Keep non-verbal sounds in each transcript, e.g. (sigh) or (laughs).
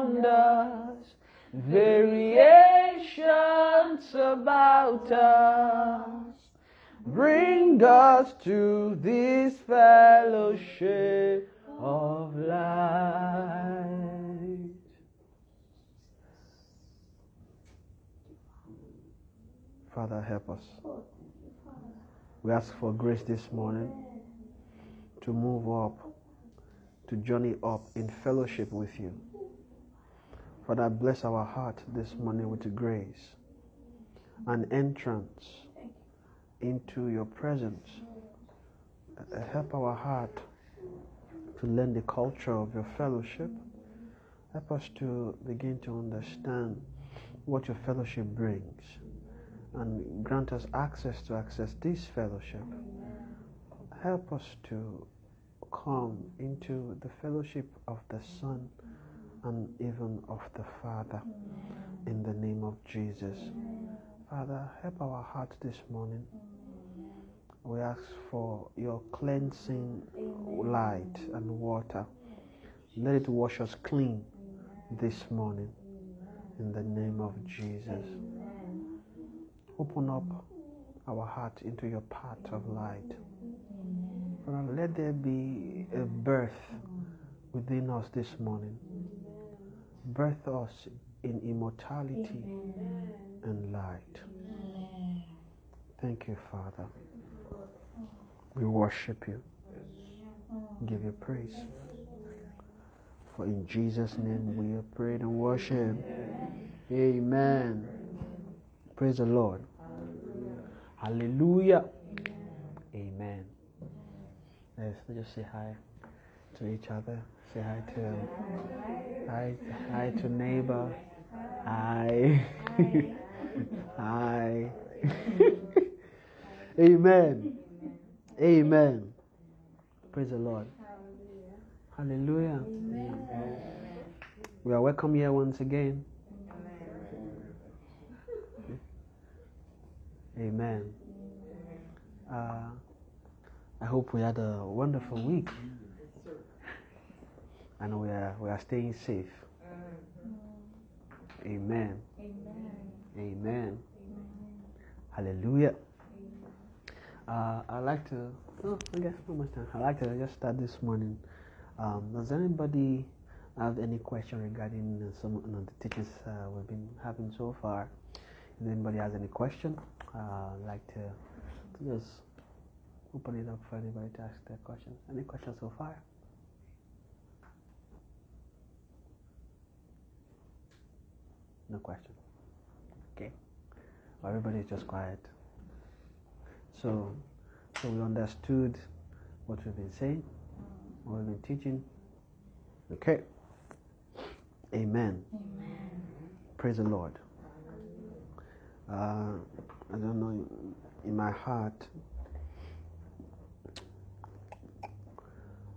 around us, variations about us. Bring us to this fellowship of light. Father, help us. We ask for grace this morning to move up, to journey up in fellowship with you. Father, bless our heart this morning with grace, an entrance into your presence. Help our heart to learn the culture of your fellowship. Help us to begin to understand what your fellowship brings and grant us access to access this fellowship. Help us to come into the fellowship of the Son and even of the Father in the name of Jesus. Father, help our heart this morning. We ask for your cleansing light and water. Let it wash us clean this morning in the name of Jesus. Open up our heart into your path of light. Father, let there be a birth within us this morning. Birth us in immortality and light. Thank you, Father. We worship you. Give you praise. For in Jesus' name we have prayed and worship. Amen. Praise the Lord. Hallelujah. Amen. Let's just say hi to each other. Say hi to hi, hi to neighbor. Hi. (laughs) hi. (laughs) Amen. Amen. Praise the Lord. Hallelujah. We are welcome here once again. Amen. Uh, I hope we had a wonderful week, and we are we are staying safe. Amen. Amen. Hallelujah. Uh, I'd like to. Oh, I guess not much time. I'd like to just start this morning. Um, does anybody have any question regarding uh, some of the teachings uh, we've been having so far? If anybody has any question, uh, I'd like to, to just open it up for anybody to ask their questions. Any questions so far? No question. Okay. Everybody's just quiet. So, so we understood what we've been saying, what we've been teaching. Okay. Amen. Praise the Lord. Uh, I don't know, in my heart,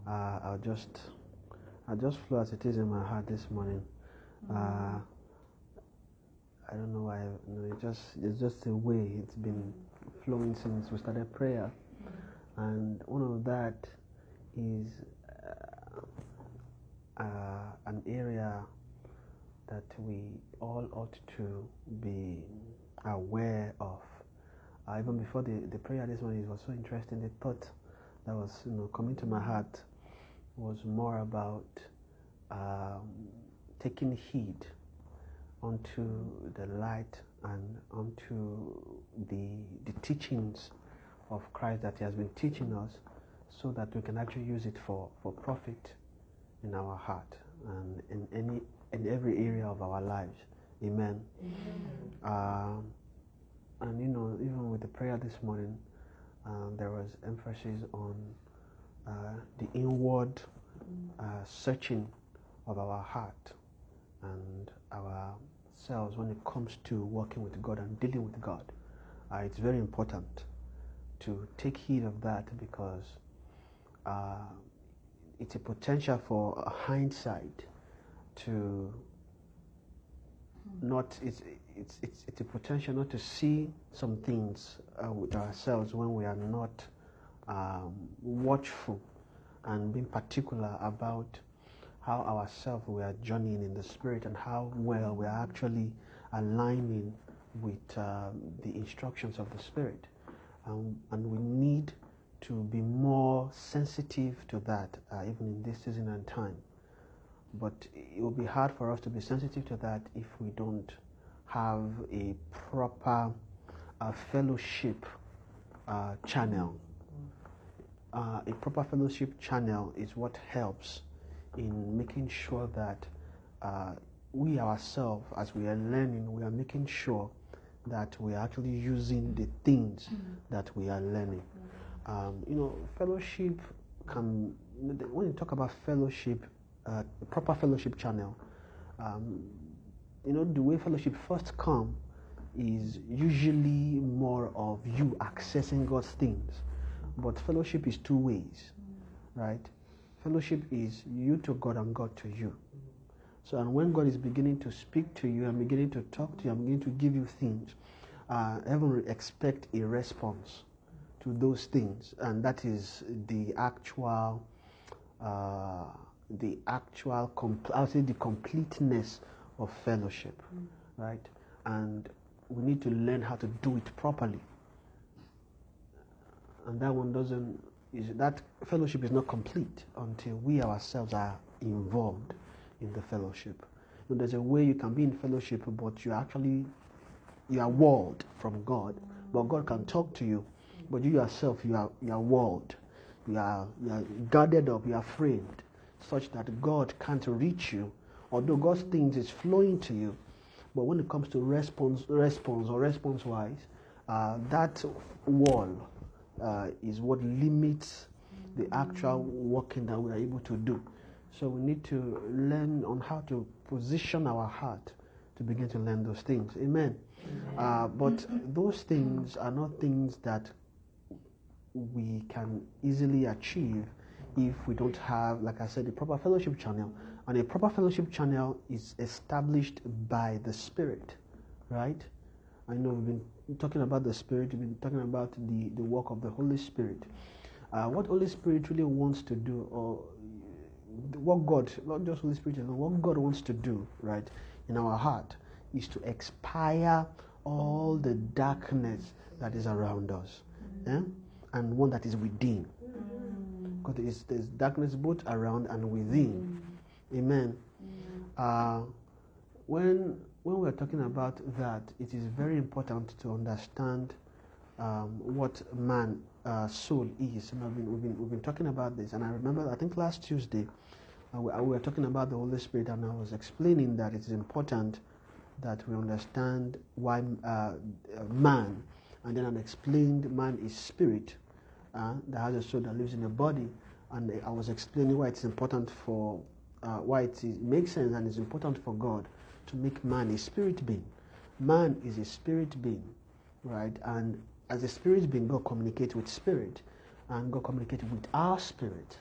uh, I'll just, I'll just flow as it is in my heart this morning. Uh, I don't know why. Know, it just, it's just the way it's been flowing since we started prayer, and one of that is uh, uh, an area that we all ought to be aware of. Uh, even before the, the prayer this morning, it was so interesting. The thought that was you know coming to my heart was more about um, taking heed unto the light and unto the the teachings of Christ that He has been teaching us, so that we can actually use it for, for profit in our heart and in any in every area of our lives. Amen. Um, and you know, even with the prayer this morning, um, there was emphasis on uh, the inward uh, searching of our heart and ourselves when it comes to working with God and dealing with God. Uh, it's very important to take heed of that because uh, it's a potential for a hindsight to not it's it's it's, it's a potential not to see some things uh, with ourselves when we are not um, watchful and being particular about how ourselves we are journeying in the spirit and how well we are actually aligning with um, the instructions of the spirit um, and we need to be more sensitive to that uh, even in this season and time but it will be hard for us to be sensitive to that if we don't have a proper uh, fellowship uh, channel. Uh, a proper fellowship channel is what helps in making sure that uh, we ourselves, as we are learning, we are making sure that we are actually using the things mm-hmm. that we are learning. Um, you know, fellowship can, when you talk about fellowship, uh, proper fellowship channel, um, you know, the way fellowship first come is usually more of you accessing God's things. But fellowship is two ways, right? Fellowship is you to God and God to you. So, and when God is beginning to speak to you I'm beginning to talk to you I'm beginning to give you things, uh, heaven expect a response to those things, and that is the actual, uh, the actual, compl- I would say, the completeness of fellowship, mm. right? And we need to learn how to do it properly. And that one doesn't, is that fellowship is not complete until we ourselves are involved in the fellowship. You know, there's a way you can be in fellowship, but you actually you are walled from God. But God can talk to you, but you yourself you are you are walled. You are you are guarded up, you are framed, such that God can't reach you although God's things is flowing to you, but when it comes to response, response or response wise, uh, that wall uh, is what limits the actual working that we are able to do. So we need to learn on how to position our heart to begin to learn those things. Amen. Uh, but those things are not things that we can easily achieve if we don't have, like I said, a proper fellowship channel and a proper fellowship channel is established by the Spirit, right? I know we've been talking about the Spirit, we've been talking about the, the work of the Holy Spirit. Uh, what Holy Spirit really wants to do, or what God, not just Holy Spirit, what God wants to do, right, in our heart, is to expire all the darkness that is around us, yeah? and one that is within. Because mm-hmm. there's, there's darkness both around and within. Amen. Uh, when when we're talking about that, it is very important to understand um, what man uh, soul is. And I've been, we've, been, we've been talking about this, and I remember I think last Tuesday uh, we, uh, we, were talking about the Holy Spirit, and I was explaining that it is important that we understand why uh, man, and then I explained man is spirit uh, that has a soul that lives in a body, and I was explaining why it's important for uh, why it, is, it makes sense and it's important for God to make man a spirit being. Man is a spirit being, right? And as a spirit being, God communicates with spirit, and God communicates with our spirit.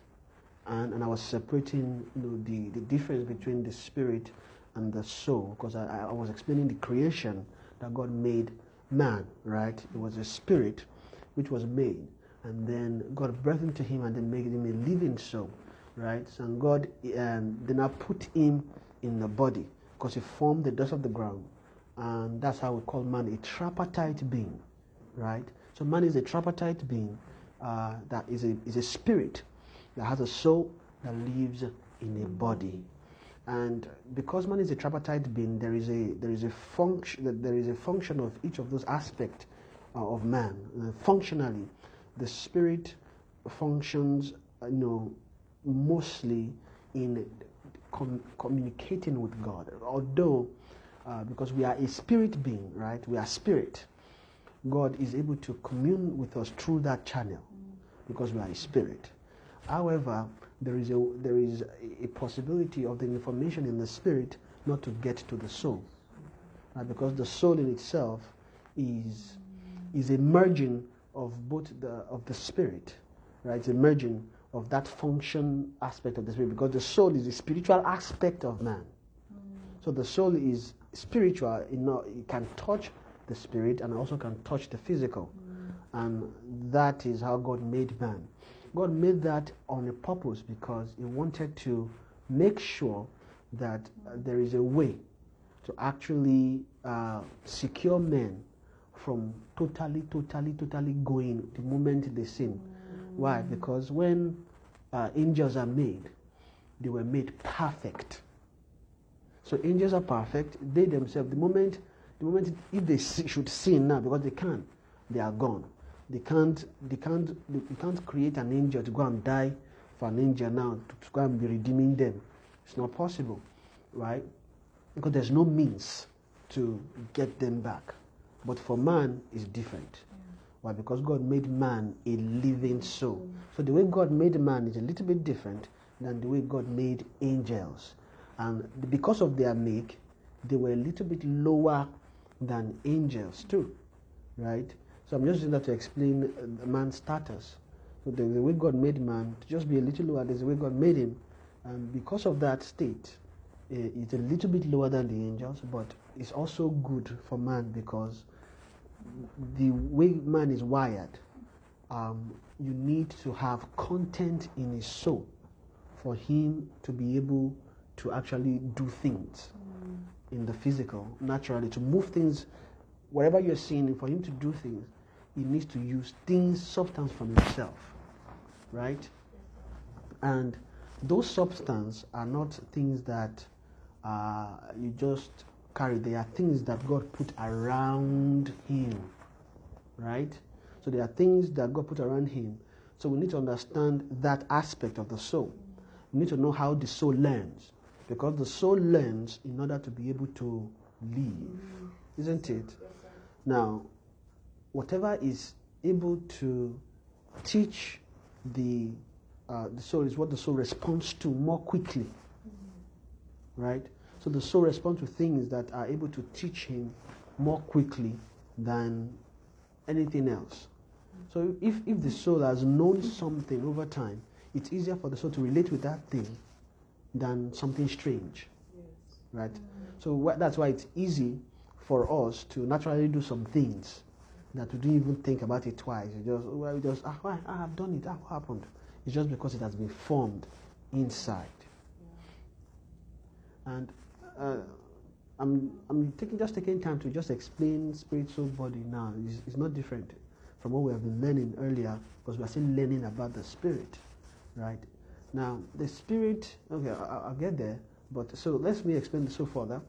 And, and I was separating you know, the, the difference between the spirit and the soul because I, I was explaining the creation that God made man, right? It was a spirit which was made, and then God breathed into him and then made him a living soul right? So God um, did not put him in the body because he formed the dust of the ground. And that's how we call man a tripartite being, right? So man is a tripartite being uh, that is a, is a spirit that has a soul that lives in a body. And because man is a tripartite being, there is a there is a function there is a function of each of those aspects uh, of man. Uh, functionally, the spirit functions, uh, you know, mostly in com- communicating with God. Although, uh, because we are a spirit being, right? We are spirit. God is able to commune with us through that channel because we are a spirit. However, there is a there is a possibility of the information in the spirit not to get to the soul, right? because the soul in itself is is a merging of both the of the spirit, right? It's a merging of that function aspect of the spirit because the soul is the spiritual aspect of man. So the soul is spiritual, you know, it can touch the spirit and also can touch the physical. And that is how God made man. God made that on a purpose because He wanted to make sure that there is a way to actually uh, secure men from totally, totally, totally going the moment they sin. Why? Because when uh, angels are made, they were made perfect. So angels are perfect. They themselves, the moment, the moment if they should sin now, because they can't, they are gone. They can't, they can't, they, you can't create an angel to go and die for an angel now to, to go and be redeeming them. It's not possible, right? Because there's no means to get them back. But for man, it's different. Why? Because God made man a living soul. So the way God made man is a little bit different than the way God made angels. And because of their make, they were a little bit lower than angels too, right? So I'm just using that to explain uh, man's status. So the, the way God made man to just be a little lower, there's the way God made him. And because of that state, uh, it's a little bit lower than the angels, but it's also good for man because the way man is wired, um, you need to have content in his soul for him to be able to actually do things mm. in the physical, naturally, to move things wherever you're seeing, for him to do things, he needs to use things, substance from himself, right? And those substance are not things that uh, you just carry. They are things that God put around him, right? So there are things that God put around him. So we need to understand that aspect of the soul. We need to know how the soul learns. Because the soul learns in order to be able to live, isn't it? Now, whatever is able to teach the uh, the soul is what the soul responds to more quickly, right? So the soul responds to things that are able to teach him more quickly than anything else. So if, if the soul has known something over time, it's easier for the soul to relate with that thing than something strange. Yes. Right? So wh- that's why it's easy for us to naturally do some things that we don't even think about it twice. You just, well, just, ah, why, I have done it. Ah, what happened? It's just because it has been formed inside. Yeah. And uh, I'm, I'm taking, just taking time to just explain spiritual body now. It's, it's not different from what we have been learning earlier because we are still learning about the spirit, right? Now, the spirit, okay, I, will get there, but so let me explain the soul further.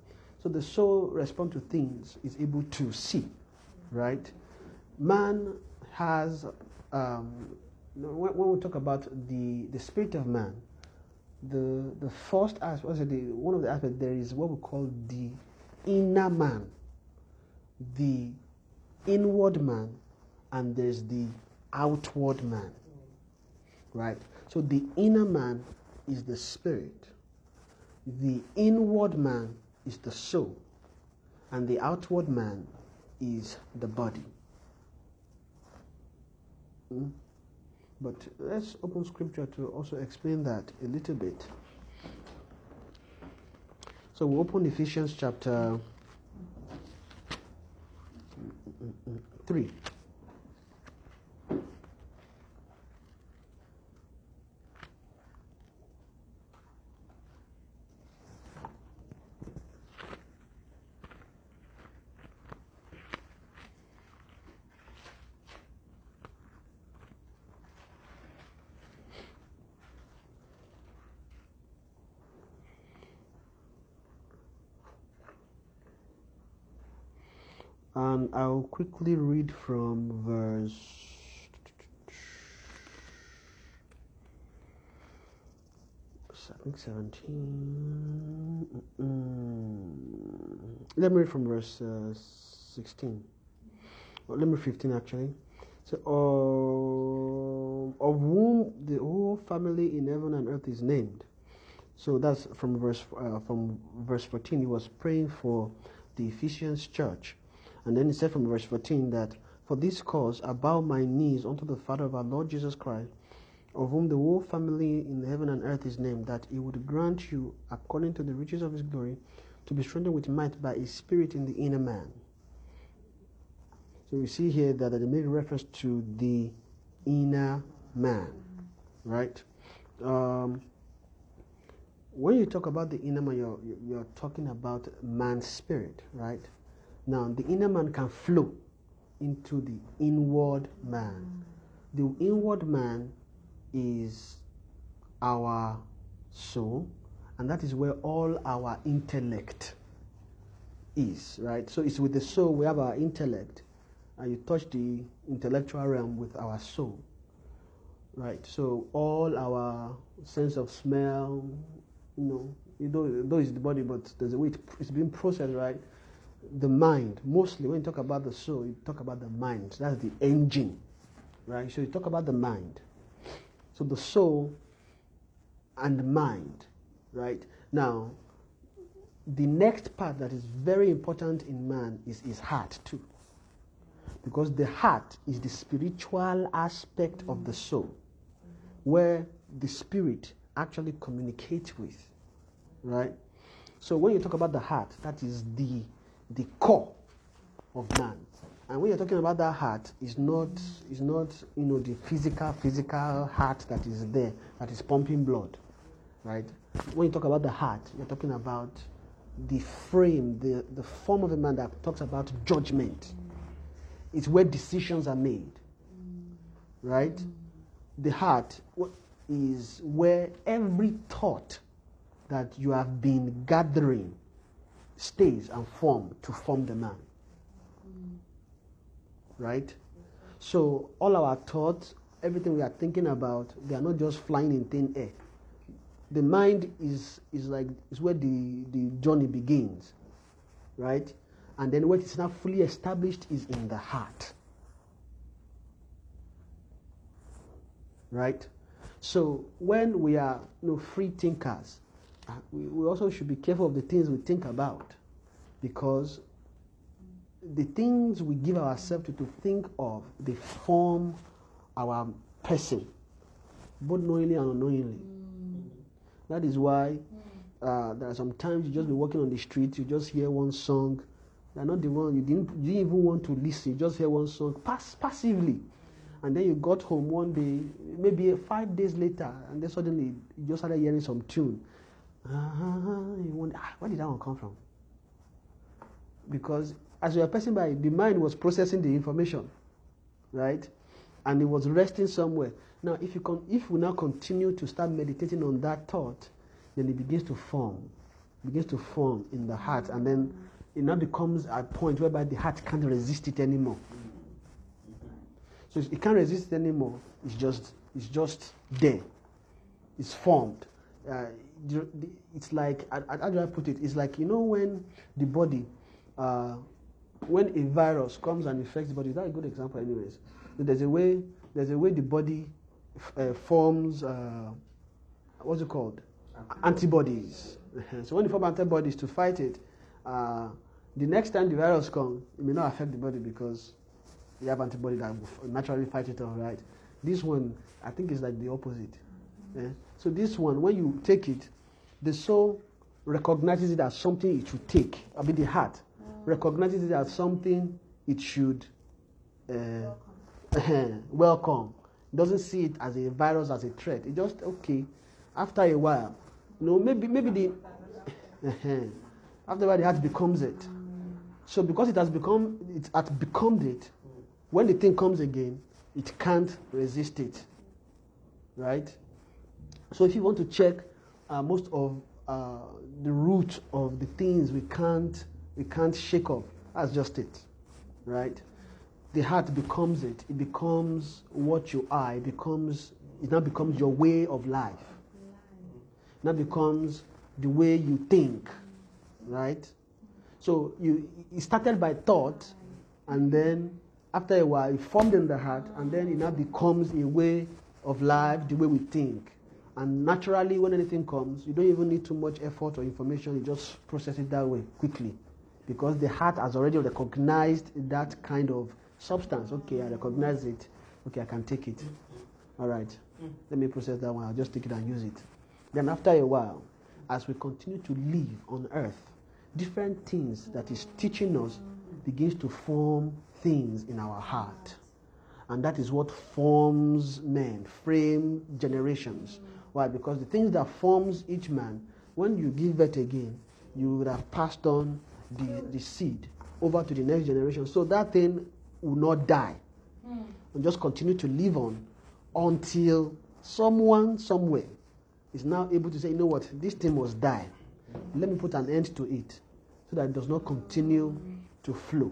So the soul responds to things, is able to see, right? Man has, um, when, when, we talk about the, the spirit of man, the, the first aspect, the, one of the aspects, there is what we call the inner man, the inward man, and there's the outward man, right? So the inner man is the spirit, the inward man is the soul, and the outward man is the body. Hmm? But let's open scripture to also explain that a little bit. So we open Ephesians chapter 3. And I'll quickly read from verse I think 17. Mm-mm. Let me read from verse uh, 16. Well, let me read 15 actually. So, of whom the whole family in heaven and earth is named. So that's from verse uh, from verse 14. He was praying for the Ephesians church, and then he said from verse 14 that for this cause I bow my knees unto the Father of our Lord Jesus Christ, of whom the whole family in heaven and earth is named, that he would grant you, according to the riches of his glory, to be strengthened with might by his Spirit in the inner man. So we see here that they made reference to the inner man, right? Um, when you talk about the inner man, you're, you're talking about man's spirit, right? Now, the inner man can flow into the inward man. The inward man is our soul, and that is where all our intellect is, right? So it's with the soul we have our intellect, and you touch the intellectual realm with our soul, right? So all our sense of smell, you know, you know, though it's the body, but there's a way it's being processed, right? The mind, mostly when you talk about the soul, you talk about the mind. That's the engine, right? So you talk about the mind. So the soul and the mind, right? Now, the next part that is very important in man is his heart too. Because the heart is the spiritual aspect of the soul, where the spirit actually communicates with, right? So when you talk about the heart, that is the the core of man. And when you're talking about that heart, it's not it's not you know the physical physical heart that is there that is pumping blood, right? When you talk about the heart, you're talking about the frame, the, the form of a man that talks about judgment. It's where decisions are made, right? The heart is where every thought that you have been gathering stays and form to form the man. Right? So all our thoughts, everything we are thinking about, they are not just flying in thin air. The mind is is like is where the, the journey begins. Right? And then what is now fully established is in the heart. Right? So when we are you know, free thinkers, we, we also should be careful of the things we think about because the things we give ourselves to, to think of, they form our person, both knowingly and unknowingly. Mm. That is why uh, there are some times you just be walking on the street, you just hear one song. They're not the one you didn't, you didn't even want to listen. You just hear one song pass, passively, and then you got home one day, maybe five days later, and then suddenly you just started hearing some tune. Uh, you wonder, ah, where did that one come from? Because as you are passing by, the mind was processing the information, right? And it was resting somewhere. Now, if you con- if we now continue to start meditating on that thought, then it begins to form, begins to form in the heart, and then it now becomes a point whereby the heart can't resist it anymore. So it can't resist it anymore. It's just it's just there. It's formed. Uh, it's like how do I put it? It's like you know when the body, uh, when a virus comes and infects the body. That's a good example, anyways. There's a way there's a way the body uh, forms uh, what's it called antibodies. (laughs) so when you form antibodies to fight it, uh, the next time the virus comes, it may not affect the body because you have antibody that will naturally fight it all right. This one, I think, is like the opposite. Yeah? So this one, when you take it, the soul recognizes it as something it should take. I mean, the heart mm. recognizes it as something it should uh, welcome. (laughs) welcome. It doesn't see it as a virus, as a threat. It just okay. After a while, you know, maybe maybe the (laughs) uh-huh, after a while the heart becomes it. Mm. So because it has become it has become it, when the thing comes again, it can't resist it. Right? So if you want to check uh, most of uh, the root of the things we can't we can't shake off, that's just it. Right? The heart becomes it. It becomes what you are. It becomes it now becomes your way of life. It now becomes the way you think. Right? So you it started by thought and then after a while, it formed in the heart, and then it now becomes a way of life, the way we think. And naturally, when anything comes, you don't even need too much effort or information, you just process it that way quickly. Because the heart has already recognized that kind of substance. Okay, I recognize it. Okay, I can take it. All right, let me process that one. I'll just take it and use it. Then, after a while, as we continue to live on earth, different things that is teaching us begins to form things in our heart. And that is what forms men, frame generations. Why? Because the things that forms each man, when you give birth again, you would have passed on the, the seed over to the next generation. So that thing will not die. Hmm. And just continue to live on until someone somewhere is now able to say, you know what, this thing must die. Let me put an end to it so that it does not continue to flow.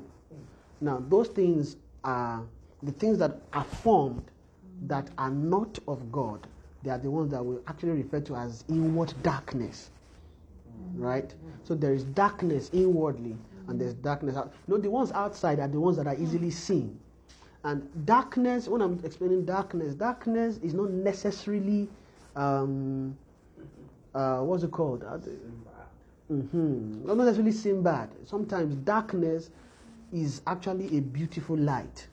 Now, those things are the things that are formed that are not of God. They are the ones that we actually refer to as inward darkness. Right? So there is darkness inwardly and there's darkness out. No, the ones outside are the ones that are easily seen. And darkness, when I'm explaining darkness, darkness is not necessarily, um, uh, what's it called? Mm-hmm. Not necessarily seem bad. Sometimes darkness is actually a beautiful light.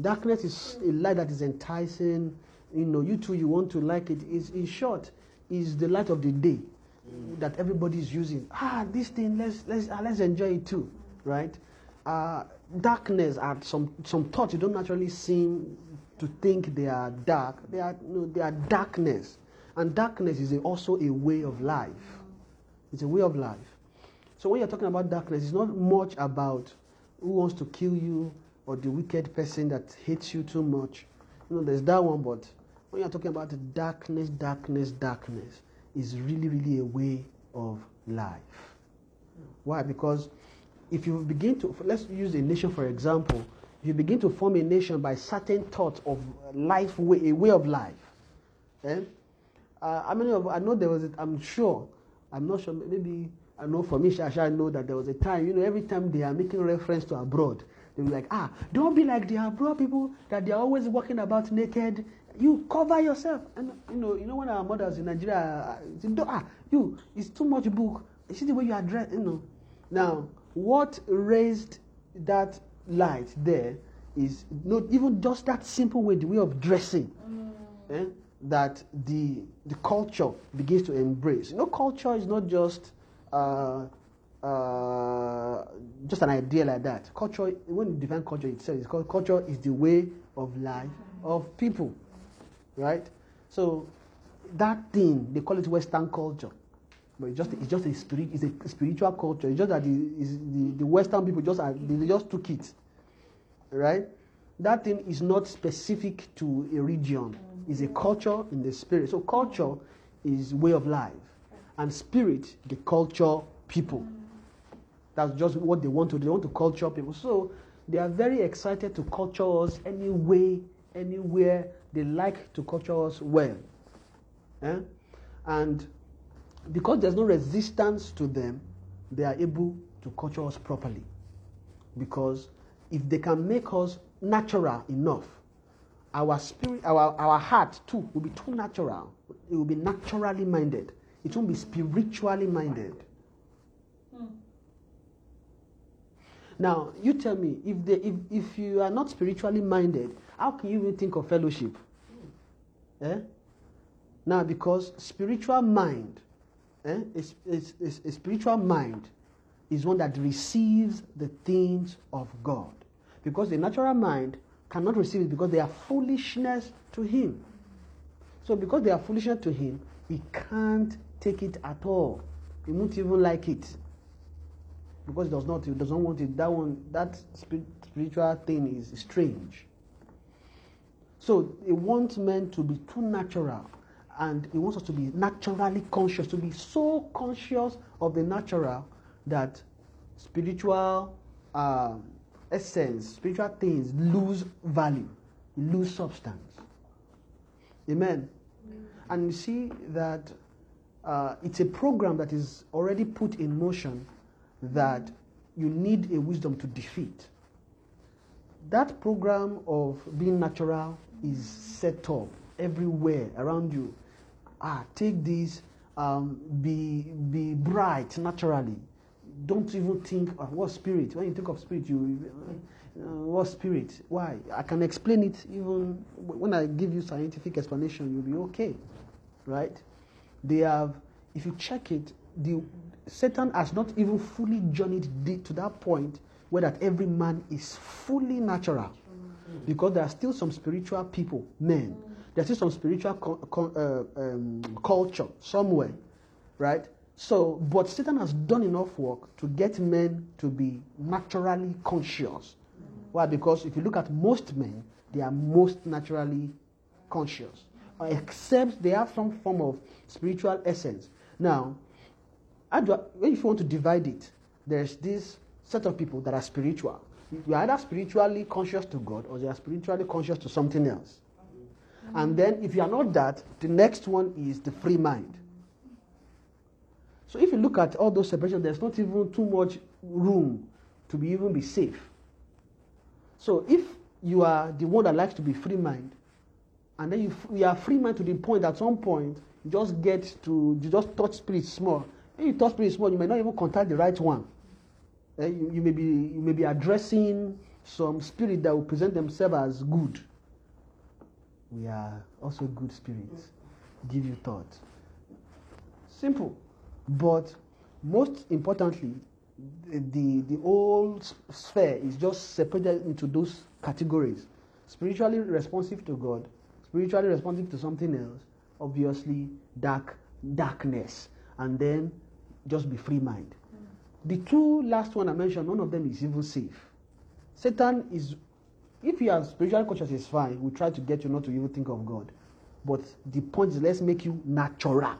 Darkness is a light that is enticing. You know, you too, you want to like it. Is in short, is the light of the day that everybody is using. Ah, this thing, let's let's uh, let's enjoy it too, right? Uh, darkness are some some thoughts you don't naturally seem to think they are dark. They are you know, they are darkness, and darkness is also a way of life. It's a way of life. So when you're talking about darkness, it's not much about who wants to kill you or the wicked person that hates you too much. You know, there's that one, but when you're talking about darkness, darkness, darkness, is really, really a way of life. Why? Because if you begin to, let's use a nation for example, if you begin to form a nation by certain thoughts of life, way, a way of life, eh? Uh, many of I know there was, a, I'm sure, I'm not sure, maybe I know for me, Shasha, I know that there was a time, you know, every time they are making reference to abroad, they were like, ah, don't be like the abroad people that they're always walking about naked. You cover yourself. And you know, you know when our mothers in Nigeria, say, ah, you, it's too much book. You see the way you are dressed, you know. Now, what raised that light there is not even just that simple way, the way of dressing. Mm. Eh, that the the culture begins to embrace. You know, culture is not just uh, uh, just an idea like that. Culture, when you define culture itself, it's called culture is the way of life of people, right? So that thing they call it Western culture, but it's just it's just a spirit, it's a spiritual culture. It's just that the, the, the Western people just are, they just took it, right? That thing is not specific to a region. It's a culture in the spirit. So culture is way of life, and spirit the culture people. That's just what they want to. They want to culture people. So they are very excited to culture us any way, anywhere. They like to culture us well. Eh? And because there's no resistance to them, they are able to culture us properly. Because if they can make us natural enough, our spirit, our, our heart too will be too natural. It will be naturally minded. It won't be spiritually minded. Now, you tell me, if, they, if, if you are not spiritually minded, how can you even think of fellowship? Eh? Now, because spiritual mind, eh, is, is, a spiritual mind is one that receives the things of God. Because the natural mind cannot receive it because they are foolishness to him. So, because they are foolishness to him, he can't take it at all. He won't even like it because it does not, it doesn't want it. That one, that spiritual thing is strange. So it wants men to be too natural, and it wants us to be naturally conscious, to be so conscious of the natural that spiritual um, essence, spiritual things lose value, lose substance. Amen. And you see that uh, it's a program that is already put in motion that you need a wisdom to defeat. That program of being natural is set up everywhere around you. Ah, take this, um, be be bright naturally. Don't even think of what spirit. When you think of spirit, you uh, what spirit? Why? I can explain it even when I give you scientific explanation. You'll be okay, right? They have. If you check it, the Satan has not even fully journeyed to that point where that every man is fully natural, because there are still some spiritual people, men. There's still some spiritual co- uh, um, culture somewhere, right? So, but Satan has done enough work to get men to be naturally conscious. Why? Because if you look at most men, they are most naturally conscious, except they have some form of spiritual essence. Now, I, if you want to divide it, there's this set of people that are spiritual. You are either spiritually conscious to God or you're spiritually conscious to something else. And then, if you are not that, the next one is the free mind. So, if you look at all those separations, there's not even too much room to be even be safe. So, if you are the one that likes to be free mind, and then you, you are free mind to the point at some point you just get to you just touch spirit small. When you touch spirit small, you may not even contact the right one. Eh, you, you may be you may be addressing some spirit that will present themselves as good. We are also good spirits. Give you thought. Simple. But most importantly, the, the, the whole sphere is just separated into those categories. Spiritually responsive to God, spiritually responsive to something else, obviously dark darkness, and then just be free mind. The two last one I mentioned, none of them is even safe. Satan is, if you are spiritual conscious, is fine. We try to get you not to even think of God. But the point is, let's make you natural.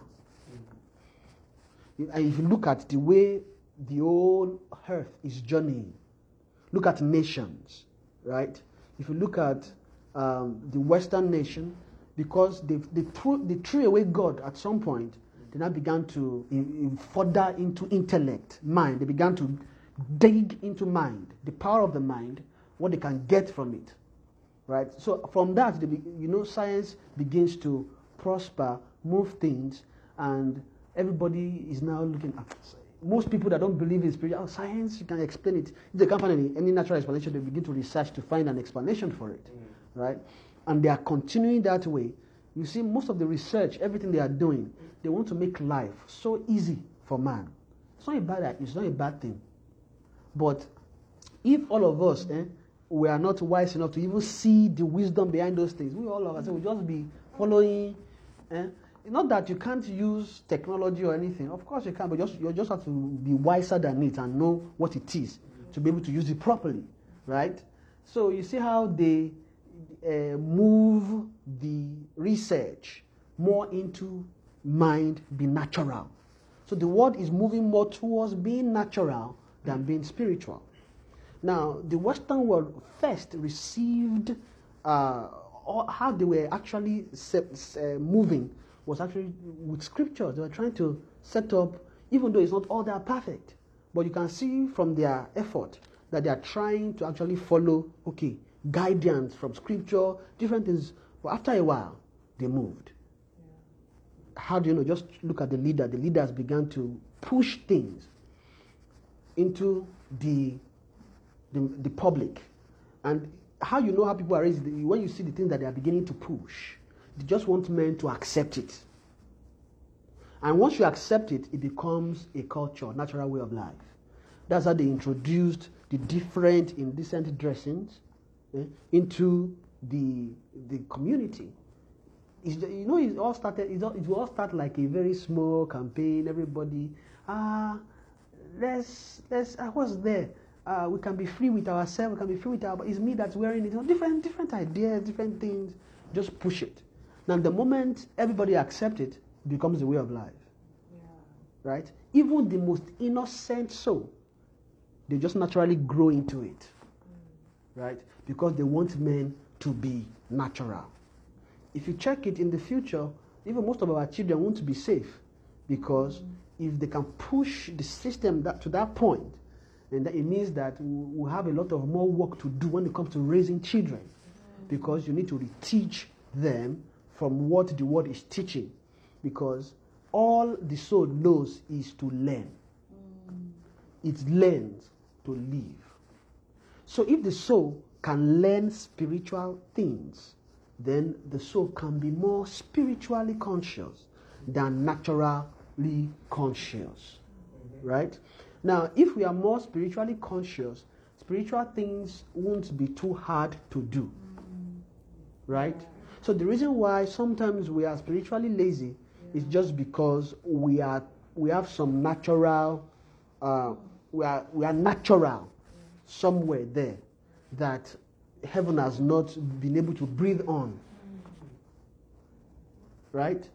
And if you look at the way the whole earth is journeying, look at nations, right? If you look at um, the Western nation, because they, they, threw, they threw away God at some point, they now began to in, in further into intellect, mind. They began to dig into mind, the power of the mind, what they can get from it, right? So from that, they be, you know, science begins to prosper, move things, and everybody is now looking at. Most people that don't believe in spiritual oh, science, you can explain it. If they can't find any, any natural explanation, they begin to research to find an explanation for it, mm. right? And they are continuing that way. You see, most of the research, everything they are doing, they want to make life so easy for man. It's not a bad, it's not a bad thing. But if all of us eh, we are not wise enough to even see the wisdom behind those things, we all of us will just be following. Eh? Not that you can't use technology or anything. Of course you can, but just you just have to be wiser than it and know what it is to be able to use it properly, right? So you see how they uh, move the research more into mind be natural. So the world is moving more towards being natural than being spiritual. Now, the Western world first received uh, how they were actually se- moving was actually with scriptures. They were trying to set up, even though it's not all that perfect, but you can see from their effort that they are trying to actually follow, okay, guidance from scripture, different things. But after a while, they moved how do you know? Just look at the leader. The leaders began to push things into the, the, the public. And how you know how people are raised, when you see the things that they are beginning to push, they just want men to accept it. And once you accept it, it becomes a culture, natural way of life. That's how they introduced the different indecent dressings eh, into the, the community. It's, you know, it all started. It all, it will all start like a very small campaign. Everybody, ah, let's let's. I was there. Uh, we can be free with ourselves. We can be free with our. It's me that's wearing it. You know, different different ideas, different things. Just push it. Now, the moment everybody accepts it, it becomes the way of life. Right? Even the most innocent soul, they just naturally grow into it. Right? Because they want men to be natural. If you check it in the future, even most of our children won't be safe because if they can push the system that, to that point, And that it means that we we have a lot of more work to do when it comes to raising children because you need to teach them from what the word is teaching because all the soul knows is to learn. Mm. It learns to live so if the soul can learn spiritual things then the soul can be more spiritually conscious than naturally conscious right now if we are more spiritually conscious spiritual things won't be too hard to do right? So the reason why sometimes we are spiritually lazy is just because we are we have some natural uh, we are we are natural somewhere there that heaven has not been able to breathe on, right?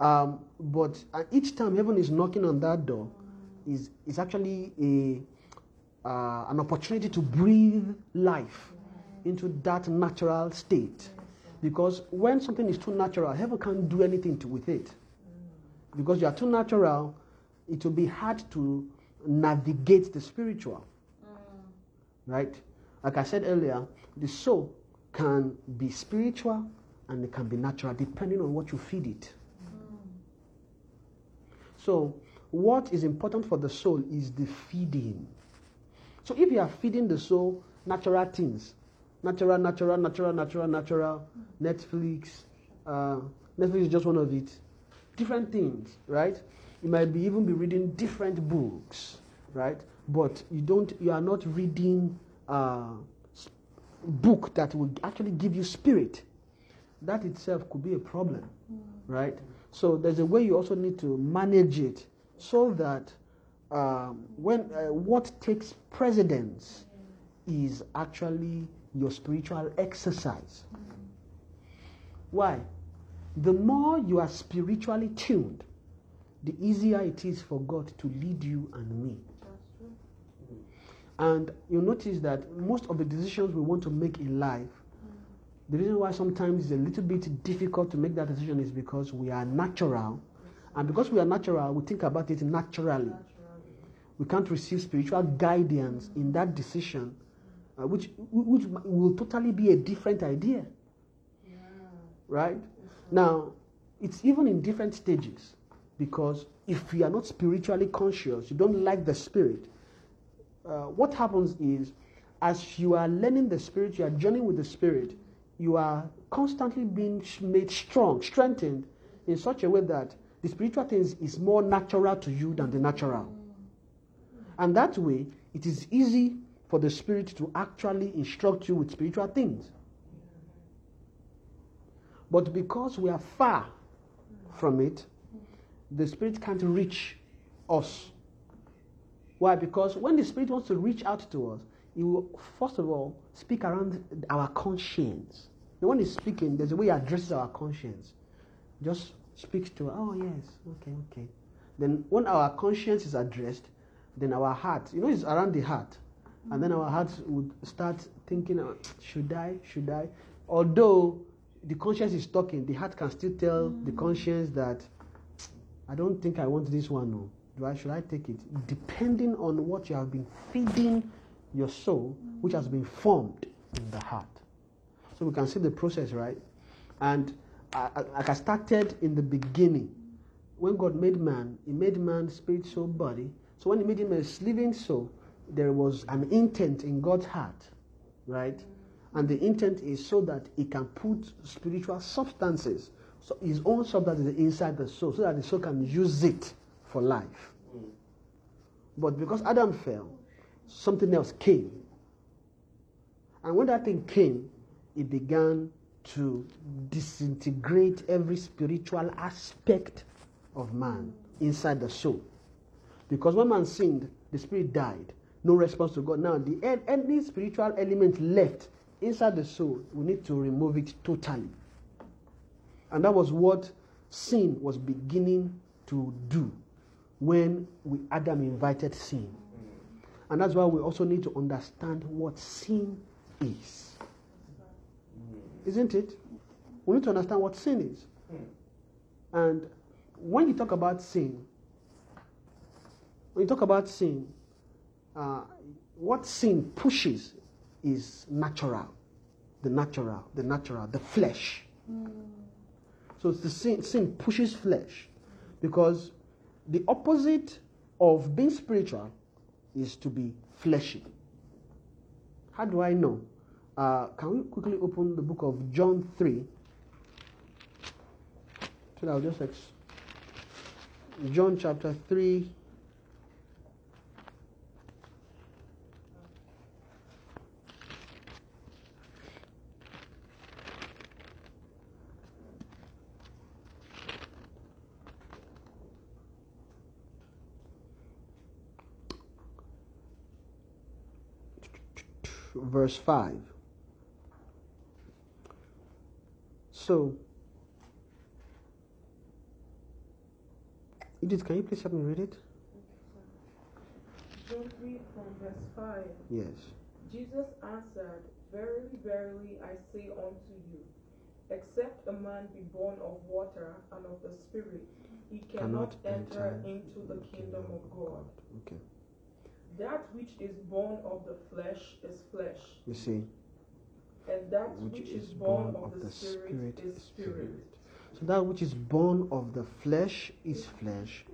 Um, but uh, each time heaven is knocking on that door, is is actually a uh, an opportunity to breathe life into that natural state. Because when something is too natural, heaven can't do anything to, with it. Because you are too natural, it will be hard to navigate the spiritual. Right? Like I said earlier, the soul can be spiritual and it can be natural depending on what you feed it. So, what is important for the soul is the feeding. So, if you are feeding the soul natural things, natural, natural, natural, natural, natural, Netflix, uh, Netflix is just one of it. Different things, right? You might be even be reading different books, right? But you don't, you are not reading a book that will actually give you spirit. That itself could be a problem, right? So there's a way you also need to manage it so that um, when uh, what takes precedence is actually your spiritual exercise. Why? The more you are spiritually tuned, the easier it is for God to lead you and me. And you'll notice that most of the decisions we want to make in life, the reason why sometimes it's a little bit difficult to make that decision is because we are natural. And because we are natural, we think about it naturally. We can't receive spiritual guidance in that decision uh, which, which will totally be a different idea. Yeah. Right? Now, it's even in different stages because if you are not spiritually conscious, you don't like the spirit, uh, what happens is as you are learning the spirit, you are journeying with the spirit, you are constantly being made strong, strengthened in such a way that the spiritual things is more natural to you than the natural. And that way, it is easy for the Spirit to actually instruct you with spiritual things. But because we are far from it, the Spirit can't reach us. Why? Because when the Spirit wants to reach out to us, He will, first of all, speak around our conscience. And when He's speaking, there's a way He addresses our conscience. Just speaks to, oh, yes, okay, okay. Then when our conscience is addressed, then our heart, you know, it's around the heart. And then our hearts would start thinking, uh, should I? Should I? Although the conscience is talking, the heart can still tell mm. the conscience that I don't think I want this one. No. Do I? Should I take it? Depending on what you have been feeding your soul, which has been formed in the heart. So we can see the process, right? And like I started in the beginning, when God made man, He made man spirit, soul, body. So when He made him a living soul, there was an intent in God's heart, right? And the intent is so that he can put spiritual substances, so his own substances inside the soul, so that the soul can use it for life. But because Adam fell, something else came. And when that thing came, it began to disintegrate every spiritual aspect of man inside the soul. Because when man sinned, the spirit died no response to God. Now, the any spiritual element left inside the soul, we need to remove it totally. And that was what sin was beginning to do when we, Adam invited sin. And that's why we also need to understand what sin is. Isn't it? We need to understand what sin is. And when you talk about sin, when you talk about sin, uh, what sin pushes is natural, the natural, the natural, the flesh. So it's the sin, sin pushes flesh because the opposite of being spiritual is to be fleshy. How do I know? Uh, can we quickly open the book of John 3? So I'll just ex- John chapter 3. Verse 5. So, Edith, can you please help me read it? John 3 from verse 5. Yes. Jesus answered, Verily, verily, I say unto you, except a man be born of water and of the Spirit, he cannot, enter, into the kingdom of God. Okay. That which is born of the flesh is flesh, You see, and that which which is is born born of the Spirit is spirit. So that which is born of the flesh is flesh.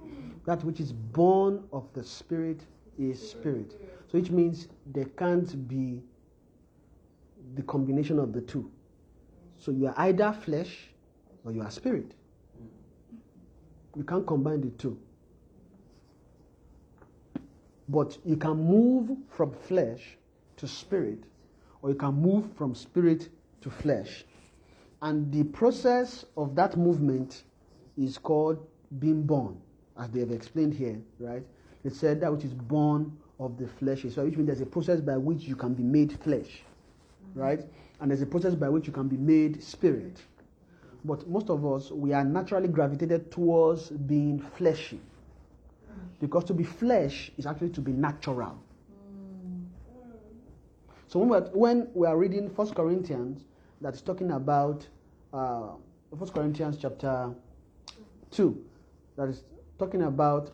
That which is born of the spirit is spirit. So which means there can't be the combination of the two. So you are either flesh or you are spirit. You can't combine the two. But you can move from flesh to spirit, or you can move from spirit to flesh. And the process of that movement is called being born, as they have explained here, right? They said that which is born of the flesh is so which means there's a process by which you can be made flesh, right? And there's a process by which you can be made spirit. But most of us, we are naturally gravitated towards being fleshy. Because to be flesh is actually to be natural. So when we are, when we are reading First Corinthians, that is talking about uh, First Corinthians chapter two, that is talking about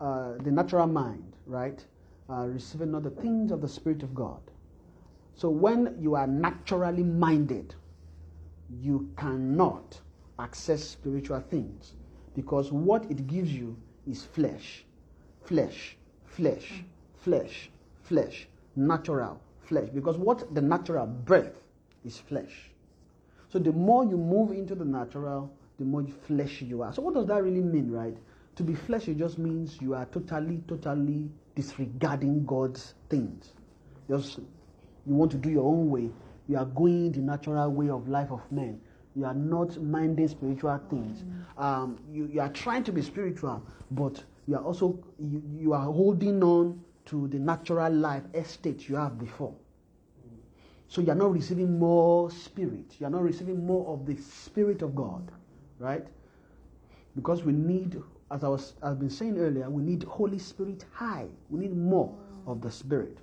uh, the natural mind, right? Uh, receiving not the things of the Spirit of God. So when you are naturally minded, you cannot access spiritual things because what it gives you is flesh, flesh, flesh, flesh, flesh, natural flesh. Because what the natural breath is flesh. So the more you move into the natural, the more fleshy you are. So what does that really mean, right? To be fleshy just means you are totally, totally disregarding God's things. Just you want to do your own way. You are going the natural way of life of men. You are not minding spiritual things. Um, you, you are trying to be spiritual, but you are also you, you are holding on to the natural life estate you have before. So you are not receiving more spirit. You are not receiving more of the spirit of God, right? Because we need, as I was I've been saying earlier, we need Holy Spirit high. We need more of the Spirit,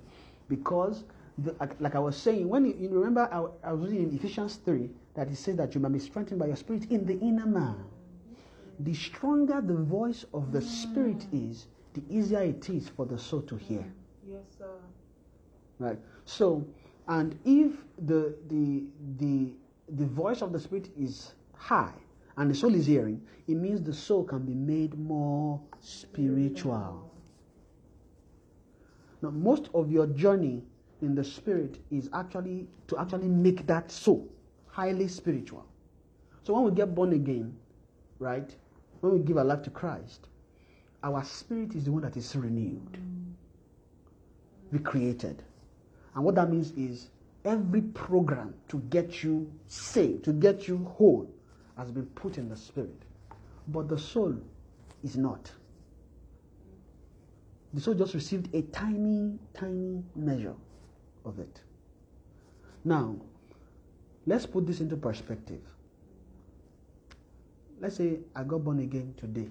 because the, like I was saying, when you, you remember, I, I was reading in Ephesians three that it says that you might be strengthened by your Spirit in the inner man. The stronger the voice of the Spirit mm. is, the easier it is for the soul to hear. Yes, sir. Right. So, and if the the the the voice of the spirit is high and the soul is hearing, it means the soul can be made more spiritual. Now, most of your journey in the spirit is actually to actually make that soul highly spiritual. So when we get born again, right? When we give our life to Christ, our spirit is the one that is renewed, recreated. And what that means is every program to get you saved, to get you whole, has been put in the spirit. But the soul is not. The soul just received a tiny, tiny measure of it. Now, let's put this into perspective. Let's say I got born again today.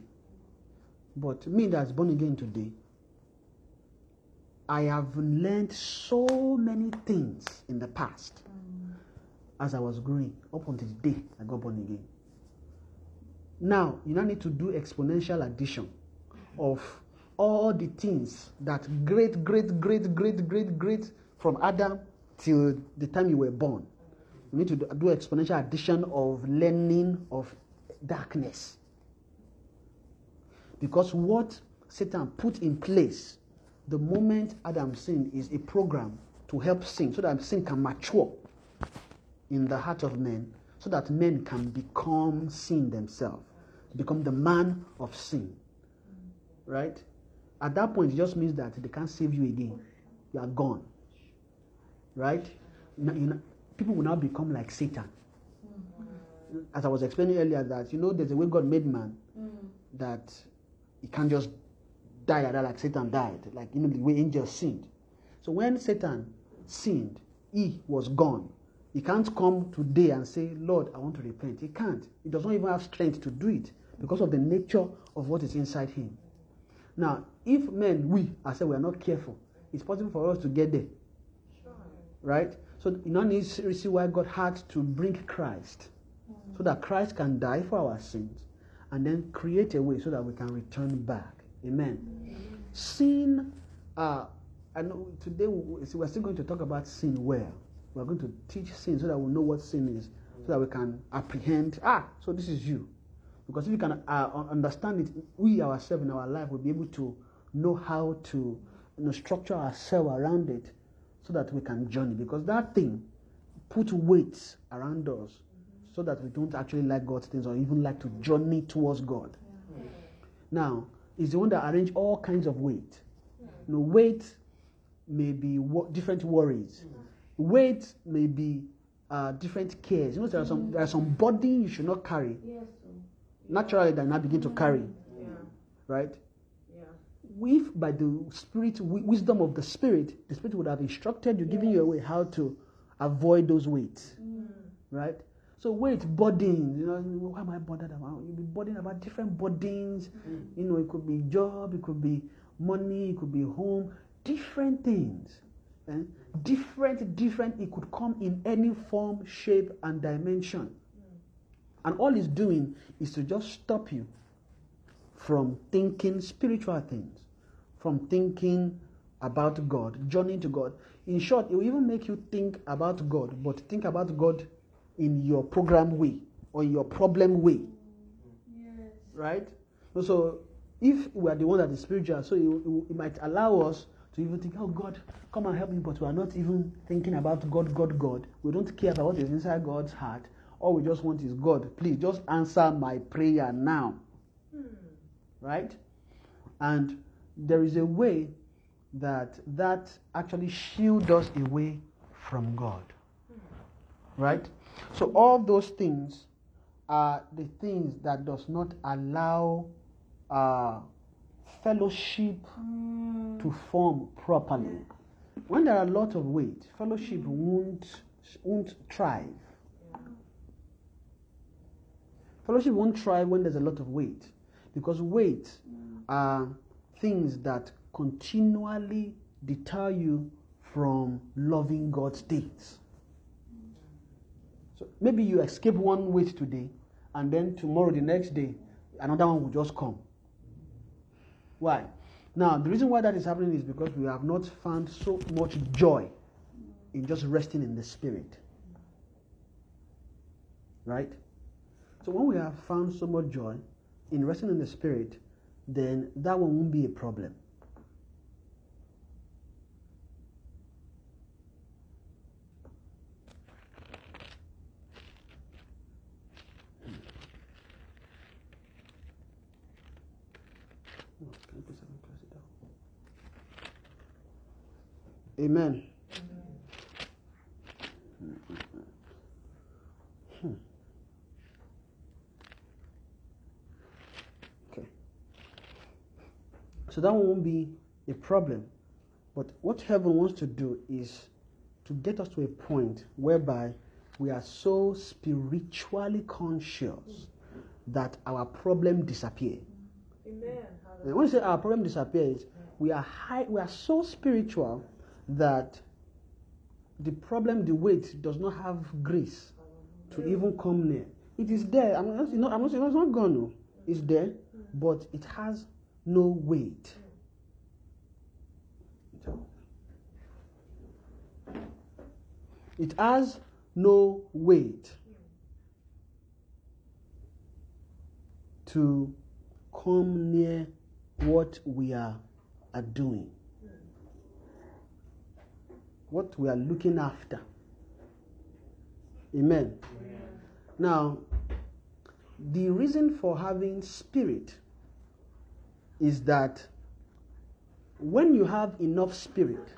But me that's born again today, I have learned so many things in the past mm. as I was growing up until the day I got born again. Now, you now need to do exponential addition of all the things that great, great, great, great, great, great from Adam till the time you were born. You need to do exponential addition of learning of darkness. Because what Satan put in place the moment Adam sinned is a program to help sin so that sin can mature in the heart of men so that men can become sin themselves, become the man of sin. Right? At that point, it just means that they can't save you again. You are gone. Right? You know, people will now become like Satan. As I was explaining earlier, that you know, there's a way God made man mm. that he can't just die like that, like Satan died, like you know, the way angels sinned. So when Satan sinned, he was gone. He can't come today and say, Lord, I want to repent. He can't. He does not even have strength to do it because of the nature of what is inside him. Now, if men, we, I said, we are not careful, it's possible for us to get there. Right? So you now need to see why God had to bring Christ. So that Christ can die for our sins and then create a way so that we can return back. Amen. Sin, uh, I know today we- we're still going to talk about sin well. We're going to teach sin so that we know what sin is, so that we can apprehend, ah, so this is you. Because if you can uh, understand it, we ourselves in our life will be able to know how to you know, structure ourselves around it so that we can journey. Because that thing put weights around us so that we don't actually like God's things or even like to journey towards God. Now, it's the one that arrange all kinds of weight. You know, weight may be wo- different worries. Weight may be uh, different cares. You know, there are some there are some body you should not carry. Naturally, that now begin to carry, Yeah. right? Yeah. If by the spirit wi- wisdom of the spirit, the spirit would have instructed you, giving you a way how to avoid those weights, right? So weight burden, you know, why am I bothered about? You'll be burdened about different burdens. You know, it could be job, it could be money, it could be home, different things. eh? Different, different. It could come in any form, shape, and dimension. And all it's doing is to just stop you from thinking spiritual things, from thinking about God, journeying to God. In short, it will even make you think about God, but think about God in your program way or your problem way. Right? So, if we are the one that is spiritual, so it, it, might allow us to even think, oh God, come and help me, but we are not even thinking about God, God, God. We don't care about what is inside God's heart. All we just want is God, please just answer my prayer now hmm. right? And there is a way that that actually shield us away from God, hmm. right? So all those things are the things that does not allow uh, fellowship to form properly. When there are a lot of weight, fellowship won't won't thrive. Fellowship won't thrive when there's a lot of weight because weight are things that continually deter you from loving God's things. So maybe you escape one weight today, and then tomorrow, the next day, another one will just come. Why? Now, the reason why that is happening is because we have not found so much joy in just resting in the Spirit. Right? So, when we have found so much joy in resting in the Spirit, then that one won't be a problem. Can you please help me close it down? Amen. Hmm. Okay. So that won't be a problem. But what heaven wants to do is to get us to a point whereby we are so spiritually conscious that our problem disappear. Amen. And when you say our problem disappears, we are high, we are so spiritual that the problem, the weight, does not have grace to even come near. It is there. I'm not, you know, I'm not saying it's not gone. No. It's there, but it has no weight. It has no weight to come near what we are, are doing what we are looking after. Amen. Now, the reason for having spirit is that when you have enough spirit,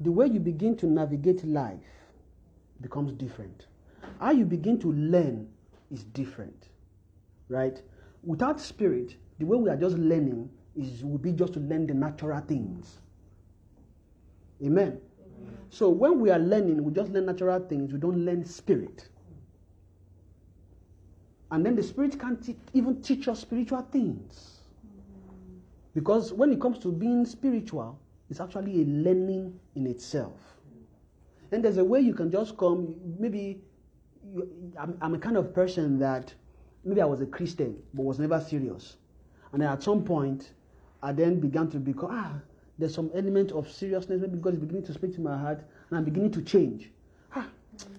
the way you begin to navigate life becomes different. How you begin to learn is different, right? Without spirit, the way we are just learning is would be just to learn the natural things. Amen. So when we are learning, we just learn natural things. We don't learn spirit. And then the spirit can't te- even teach us spiritual things. Because when it comes to being spiritual, it's actually a learning in itself. And there's a way you can just come, maybe you, I'm, I'm a kind of person that maybe I was a Christian but was never serious. And then at some point, I then began to become, ah, there's some element of seriousness. Maybe God is beginning to speak to my heart and I'm beginning to change. Ah,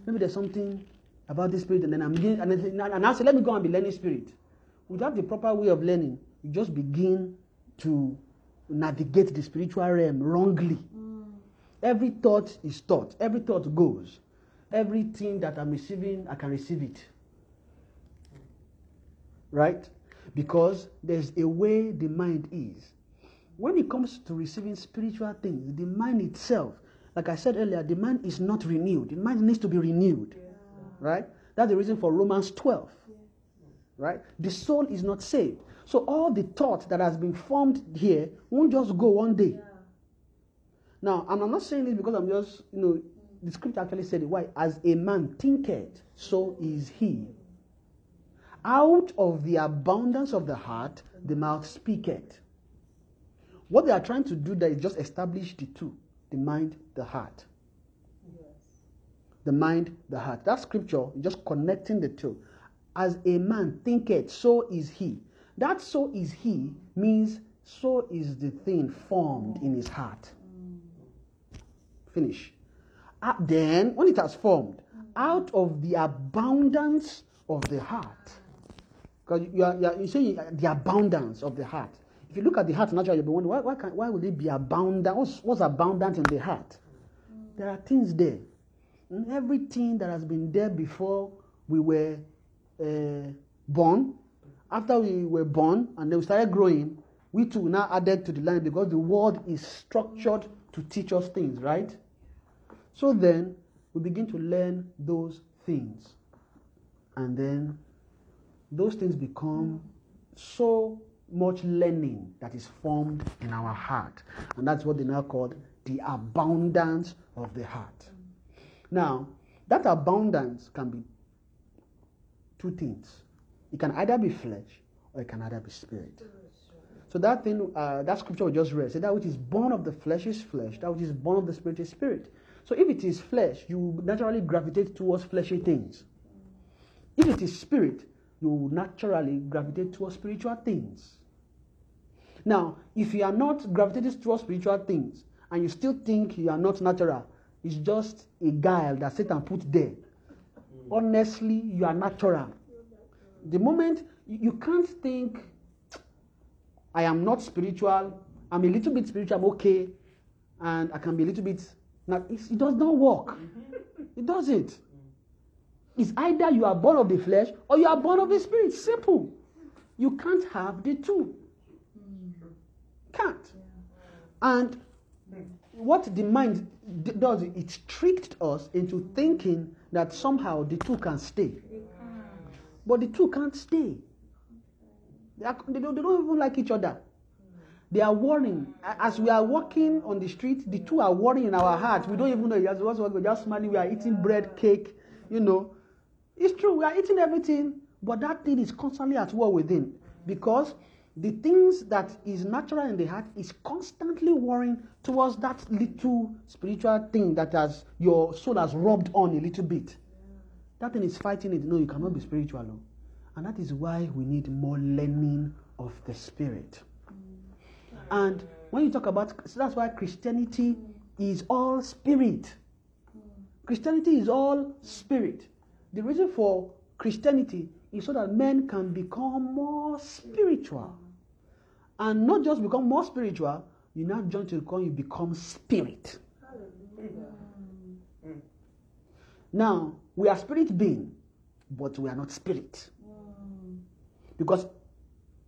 maybe there's something about this spirit, and then I'm beginning, and, then, and I say, let me go and be learning spirit. Without the proper way of learning, you just begin to navigate the spiritual realm wrongly. Every thought is thought, every thought goes. Everything that I'm receiving, I can receive it. Right? Because there's a way the mind is. When it comes to receiving spiritual things, the mind itself, like I said earlier, the mind is not renewed. The mind needs to be renewed. Right? That's the reason for Romans 12. Right? The soul is not saved. So all the thought that has been formed here won't just go one day. Now, and I'm not saying this because I'm just, you know, the scripture actually said it. Why? As a man thinketh, so is he. Out of the abundance of the heart, the mouth speaketh. What they are trying to do there is just establish the two the mind, the heart. The mind, the heart. That scripture just connecting the two. As a man thinketh, so is he. That so is he means so is the thing formed in his heart. Finish. Uh, then, when it has formed, out of the abundance of the heart, because you, you, are, you say the abundance of the heart. If you look at the heart naturally, you'll be wondering why, why, can, why would it be abundant? What's, what's abundant in the heart? There are things there. And everything that has been there before we were uh, born, after we were born and then we started growing, we too now added to the line because the world is structured to teach us things, right? So then we begin to learn those things. And then those things become so much learning that is formed in our heart. And that's what they now call the abundance of the heart. Now, that abundance can be two things. It can either be flesh or it can either be spirit. So that thing, uh, that scripture we just read, said that which is born of the flesh is flesh, that which is born of the spirit is spirit. So if it is flesh, you naturally gravitate towards fleshy things. If it is spirit, you naturally gravitate towards spiritual things. Now, if you are not gravitating towards spiritual things and you still think you are not natural, it's just a guile that Satan put there. Honestly, you are natural. The moment you can't think, I am not spiritual, I'm a little bit spiritual, I'm okay, and I can be a little bit. Now, it does not work. It doesn't. It's either you are born of the flesh or you are born of the spirit. Simple. You can't have the two. Can't. And what the mind does, it tricked us into thinking that somehow the two can stay. But the two can't stay. They, are, they, don't, they don't even like each other. They are warring. As we are walking on the street, the two are warring in our hearts. We don't even know. Just, we're just. We are eating bread, cake, you know. It's true. We are eating everything, but that thing is constantly at war within. Because the things that is natural in the heart is constantly warring towards that little spiritual thing that has your soul has rubbed on a little bit. That thing is fighting it. No, you cannot be spiritual. No. And that is why we need more learning of the spirit. And when you talk about, so that's why Christianity is all spirit. Christianity is all spirit. The reason for Christianity is so that men can become more spiritual. And not just become more spiritual, you now join to the call you become spirit. Now, we are spirit being, but we are not spirit. Because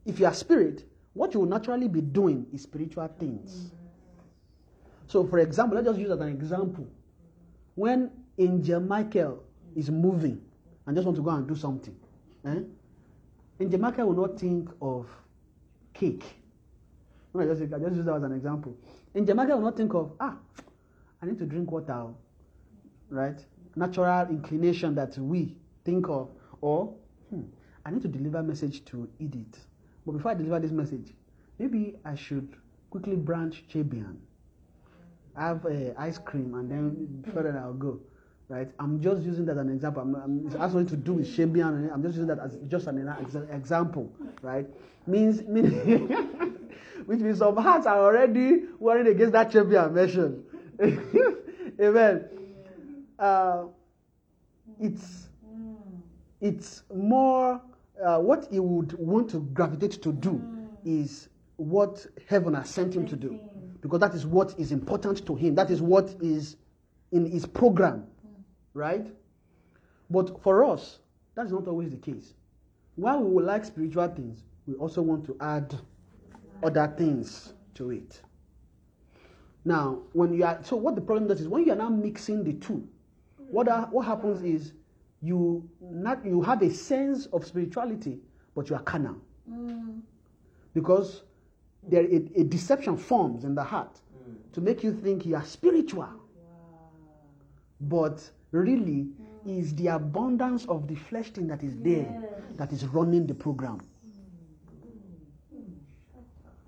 if you are spirit, what you will naturally be doing is spiritual things. So, for example, let's just use as an example. When Angel Michael is moving and just want to go and do something, eh? Angel Michael will not think of cake. I just, I just use that as an example. Angel Michael will not think of, ah, I need to drink water, right? Natural inclination that we think of, or hmm, I need to deliver message to Edith. But before I deliver this message, maybe I should quickly branch Chebian, have uh, ice cream, and then further I'll go. Right? I'm just using that as an example. I'm, I'm, it has nothing to do with Chebian. I'm just using that as just an example. Right? Means, (laughs) means which means some hearts are already worried against that Chebian mention. (laughs) Amen. Uh, it's it's more uh, what he would want to gravitate to do is what heaven has sent him to do because that is what is important to him that is what is in his program right but for us that is not always the case while we like spiritual things we also want to add other things to it now when you are so what the problem does is when you are now mixing the two what are, what happens is you not you have a sense of spirituality, but you are carnal. Mm. Because there a, a, deception forms in the heart mm. to make you think you are spiritual. Wow. But really is the abundance of the flesh thing that is there that is running the program.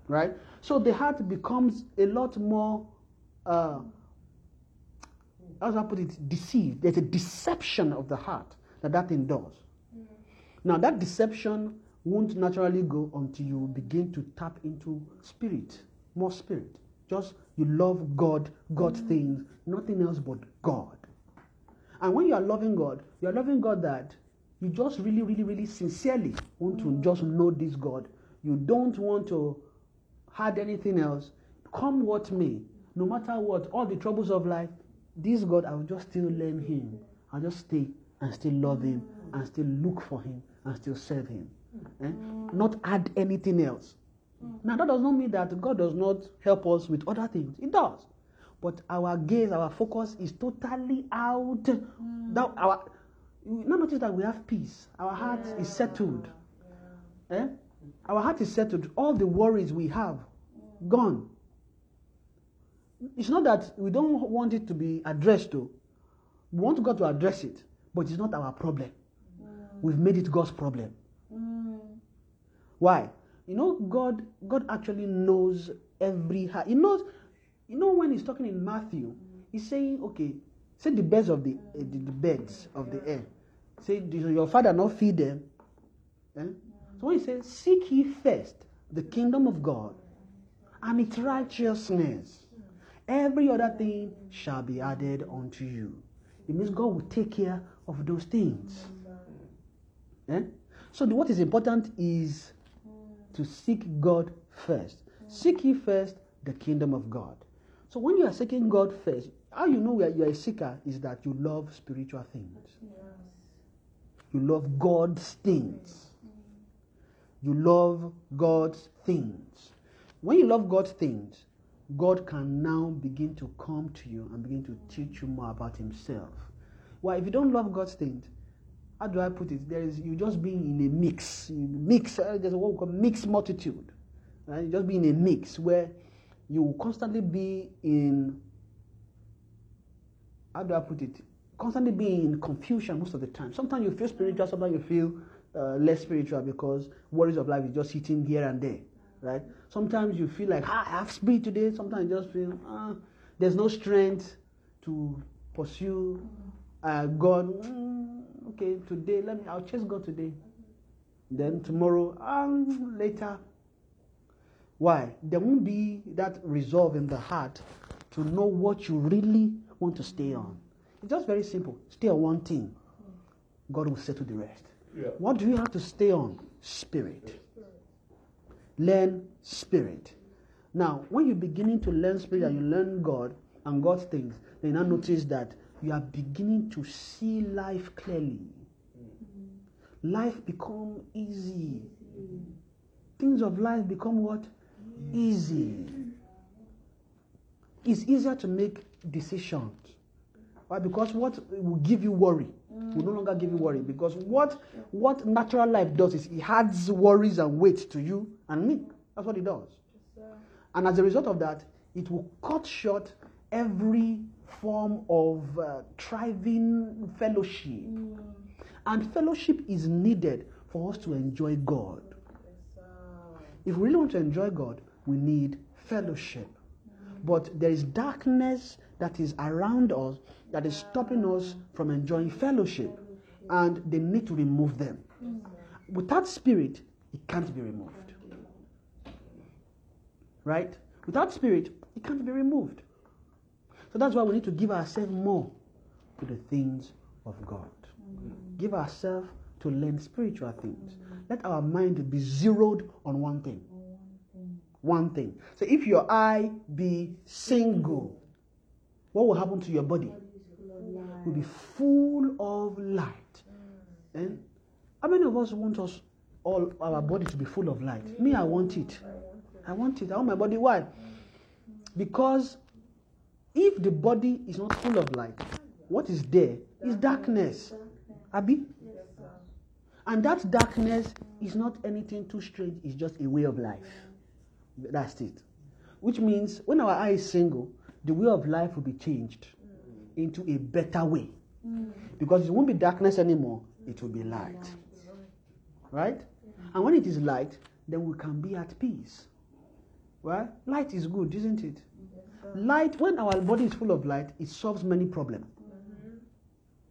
Right? So the heart becomes a lot more uh, do I put it? Deceived. There's a deception of the heart that that thing does. Now, that deception won't naturally go until you begin to tap into spirit, more spirit. Just you love God, God mm. things, nothing else but God. And when you are loving God, you are loving God that you just really, really, really sincerely want to mm. just know this God. You don't want to add anything else. Come what may, no matter what, all the troubles of life, this God, I will just still learn Him. I'll just stay and still love Him and still look for Him and still serve Him. Eh? Mm. Not add anything else. Mm. Now, that does not mean that God does not help us with other things. It does. But our gaze, our focus is totally out. Mm. That our, you now notice that we have peace. Our heart yeah. is settled. Yeah. Eh? Our heart is settled. All the worries we have, gone it's not that we don't want it to be addressed though. We want God to address it, but it's not our problem. Mm. We've made it God's problem. Mm. Why? You know, God God actually knows every heart. He knows, you know, when he's talking in Matthew, he's saying, okay, say the birds of the, uh, the, the birds of the air. Say, does your father not feed them? Eh? So when he says, seek ye first the kingdom of God and its righteousness Every other thing shall be added unto you. It means God will take care of those things. Eh? So, the, what is important is to seek God first. Seek ye first the kingdom of God. So, when you are seeking God first, how you know you are a seeker is that you love spiritual things. You love God's things. You love God's things. When you love God's things, God can now begin to come to you and begin to teach you more about Himself. Well, if you don't love God's things, how do I put it? There is you just being in a mix. You mix. Uh, there's what we call mixed multitude. Right? You just being in a mix where you will constantly be in. How do I put it? Constantly be in confusion most of the time. Sometimes you feel spiritual. Sometimes you feel uh, less spiritual because worries of life is just hitting here and there right? Sometimes you feel like, ah, I have speed today. Sometimes you just feel, ah, there's no strength to pursue uh, God. Mm, okay, today, let me, I'll chase God today. Then tomorrow, um, later. Why? There won't be that resolve in the heart to know what you really want to stay on. It's just very simple. Stay on one thing. God will settle the rest. Yeah. What do you have to stay on? Spirit. Learn spirit. Now, when you're beginning to learn spirit and you learn God and God's things, then you notice that you are beginning to see life clearly. Life become easy. Things of life become what? Easy. It's easier to make decisions. Why? Because what will give you worry will no longer give you worry. Because what what natural life does is it adds worries and weight to you and me. That's what it does. And as a result of that, it will cut short every form of uh, thriving fellowship. And fellowship is needed for us to enjoy God. If we really want to enjoy God, we need fellowship. But there is darkness that is around us that is stopping us from enjoying fellowship. And they need to remove them. Without spirit, it can't be removed. Right? Without spirit, it can't be removed. So that's why we need to give ourselves more to the things of God. Give ourselves to learn spiritual things. Let our mind be zeroed on one thing. One thing. So if your eye be single, what will happen to your body? Will be full of light. And how many of us want us all our body to be full of light? Me, I want it. I want it. I want my body. Why? Because if the body is not full of light, what is there is darkness. Abi? And that darkness is not anything too strange, it's just a way of life. That's it. Which means when our eye is single, the way of life will be changed into a better way. Because it won't be darkness anymore, it will be light. Right? And when it is light, then we can be at peace. Well, light is good, isn't it? Light, when our body is full of light, it solves many problems.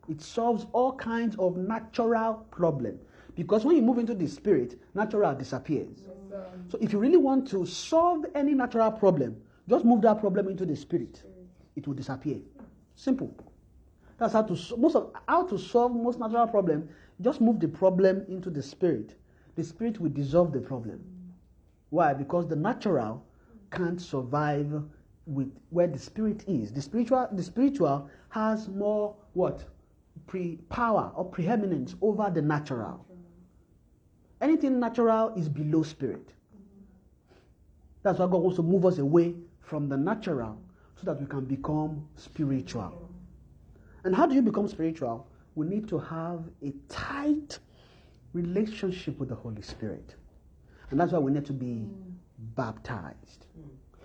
It solves all kinds of natural problems. Because when you move into the spirit, natural disappears. So if you really want to solve any natural problem, just move that problem into the spirit. It will disappear. Simple. That's how to most of how to solve most natural problem. Just move the problem into the spirit. The spirit will dissolve the problem. Why? Because the natural can't survive with where the spirit is. The spiritual, the spiritual has more what? Pre power or preeminence over the natural. Anything natural is below spirit. That's why God wants to move us away from the natural so that we can become spiritual. And how do you become spiritual? We need to have a tight relationship with the Holy Spirit. And that's why we need to be baptized.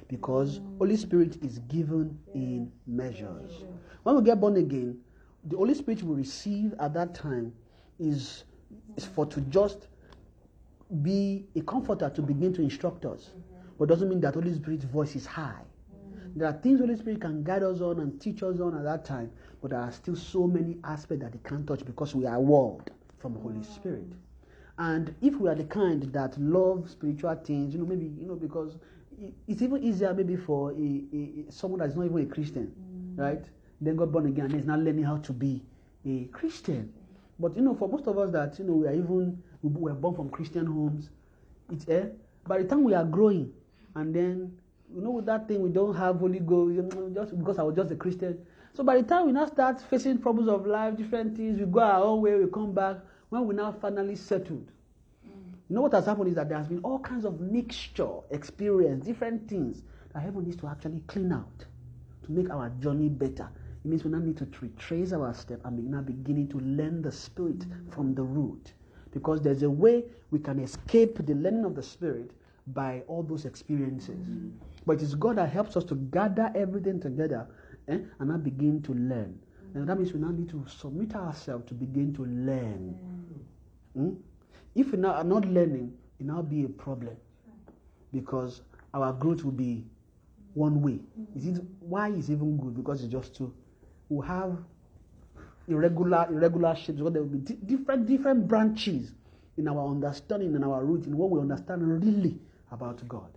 Because Holy Spirit is given in measures. When we get born again, the Holy Spirit we receive at that time is, is for to just be a comforter to begin to instruct us. Mm-hmm. But doesn't mean that Holy Spirit's voice is high. Mm-hmm. There are things Holy Spirit can guide us on and teach us on at that time, but there are still so many aspects that He can't touch because we are walled from Holy mm-hmm. Spirit. And if we are the kind that love spiritual things, you know, maybe you know, because it's even easier maybe for a, a, someone that's not even a Christian, right? Then got born again and is now learning how to be a Christian. But you know, for most of us that you know we are even we were born from Christian homes, it's eh, by the time we are growing, and then you know with that thing we don't have Holy Ghost just because I was just a Christian. So by the time we now start facing problems of life, different things, we go our own way, we come back. When we now finally settled, you know what has happened is that there has been all kinds of mixture, experience, different things that heaven needs to actually clean out to make our journey better. It means we now need to retrace our step and be now beginning to learn the spirit from the root. Because there's a way we can escape the learning of the spirit by all those experiences. But it's God that helps us to gather everything together eh, and now begin to learn. And that means we now need to submit ourselves to begin to learn. Hmm? If we now are not learning, it now be a problem because our growth will be one way. Is it why is even good? Because it's just to We have irregular irregular shapes. Because there will be di- different different branches in our understanding and our root in what we understand really about God.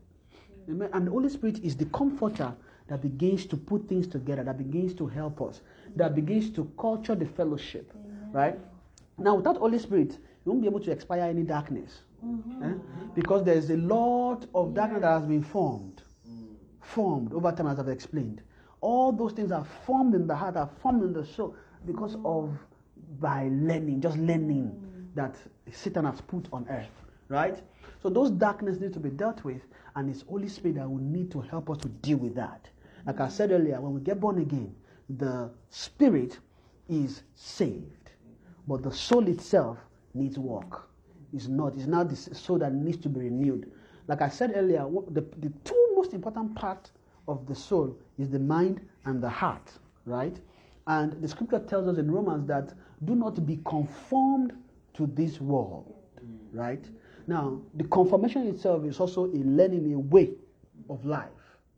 Hmm. Amen. And the Holy Spirit is the comforter that begins to put things together, that begins to help us, that begins to culture the fellowship. Right? Now, without Holy Spirit, you won't be able to expire any darkness. Mm-hmm. Eh? Because there's a lot of darkness that has been formed. Mm. Formed over time, as I've explained. All those things are formed in the heart, are formed in the soul because of by learning, just learning mm. that Satan has put on earth. Right? So those darkness need to be dealt with, and it's Holy Spirit that will need to help us to deal with that. Like I mm. said earlier, when we get born again, the spirit is saved, but the soul itself needs work. It's not. It's not the soul that needs to be renewed. Like I said earlier, the, the two most important parts of the soul is the mind and the heart, right? And the scripture tells us in Romans that do not be conformed to this world, right? Now, the confirmation itself is also a learning, a way of life,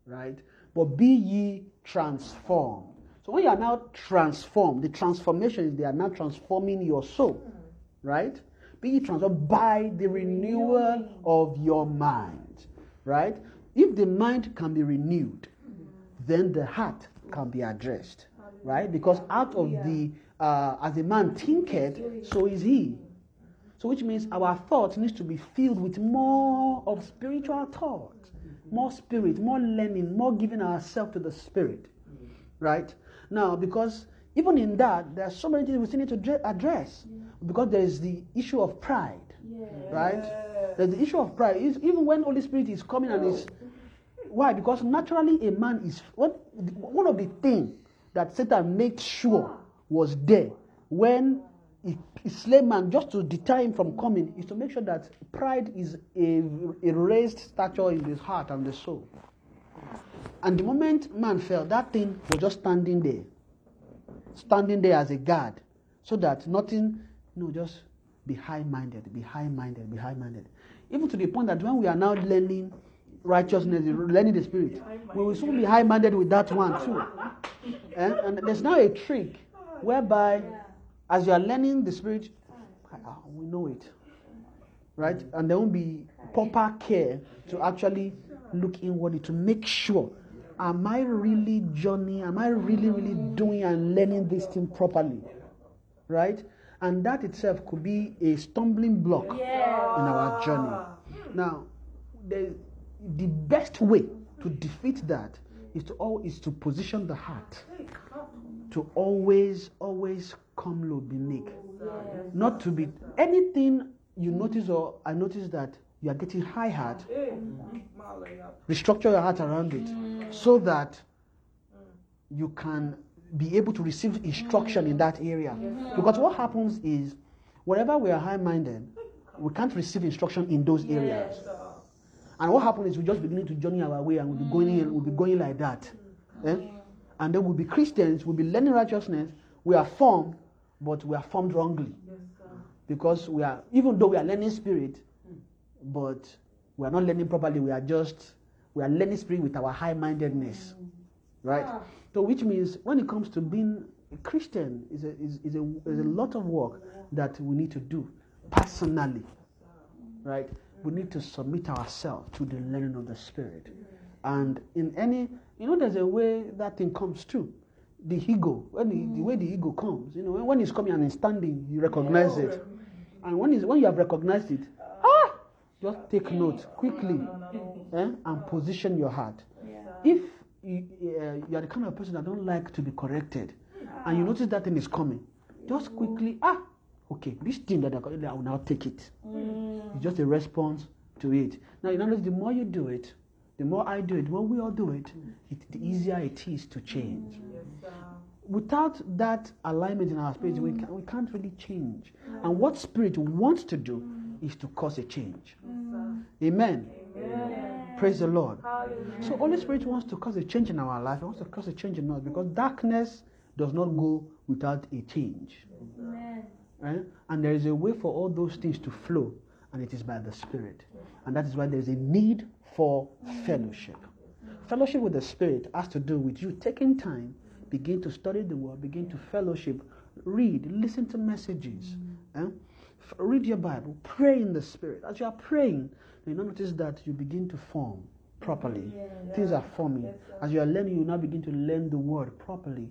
right? But be ye transformed. So when you are now transformed, the transformation is they are now transforming your soul, right? Be ye transformed by the renewal of your mind, right? If the mind can be renewed, then the heart can be addressed, right? Because out of the, uh, as a man thinketh, so is he. So, which means our thoughts needs to be filled with more of spiritual thoughts, more spirit, more learning, more giving ourselves to the spirit, right? Now, because even in that, there are so many things we still need to address, because there is the issue of pride, right? There's the issue of pride. Is even when Holy Spirit is coming and is why? Because naturally a man is one, one of the things that Satan made sure was there when he, he man just to deter him from coming is to make sure that pride is a, a raised stature in his heart and the soul. And the moment man fell, that thing was just standing there, standing there as a guard, so that nothing, no, just be high minded, be high minded, be high minded. Even to the point that when we are now learning righteousness, learning the spirit, we will soon be high minded with that one too. Eh? And there's now a trick whereby, as you are learning the spirit, ah, we know it, right? And there won't be proper care to actually look inwardly to make sure am I really journeying? Am I really, really doing and learning this thing properly? Right? And that itself could be a stumbling block in our journey. Now, the, the best way to defeat that is to all is to position the heart to always, always come low, be meek. Not to be anything you notice or I notice that you are getting high heart, restructure your heart around it so that you can be able to receive instruction in that area. Because what happens is, whenever we are high minded, we can't receive instruction in those areas. And what happens is we just beginning to journey our way and we'll be going, we'll be going like that. Eh? And then we'll be Christians, we'll be learning righteousness. We are formed, but we are formed wrongly. Because we are, even though we are learning spirit, but we are not learning properly. We are just, we are learning spirit with our high mindedness. Right? So, which means when it comes to being a Christian, is a, is, is, a, is a lot of work that we need to do personally. Right? We need to submit ourselves to the learning of the Spirit. And in any, you know, there's a way that thing comes too. The ego, when the, the way the ego comes, you know, when, when it's coming and it's standing, you recognize it. And when, it's, when you have recognized it, ah, just take note quickly eh, and position your heart. If you, uh, you are the kind of person that don't like to be corrected, and you notice that thing is coming, just quickly, ah, okay, this thing that I got, I will now take it. It's just a response to it. Now, you notice the more you do it, the more I do it, the more we all do it, it the easier it is to change. Without that alignment in our spirit, we, can, we can't really change. And what spirit wants to do is to cause a change. Amen. Praise the Lord. So Holy Spirit wants to cause a change in our life. He wants to cause a change in us because darkness does not go without a change. Right? And there is a way for all those things to flow, and it is by the Spirit. And that is why there is a need for fellowship. Fellowship with the Spirit has to do with you taking time, begin to study the Word, begin to fellowship, read, listen to messages, eh? F- read your Bible, pray in the Spirit. As you are praying, you notice that you begin to form properly. Things are forming. As you are learning, you now begin to learn the word properly.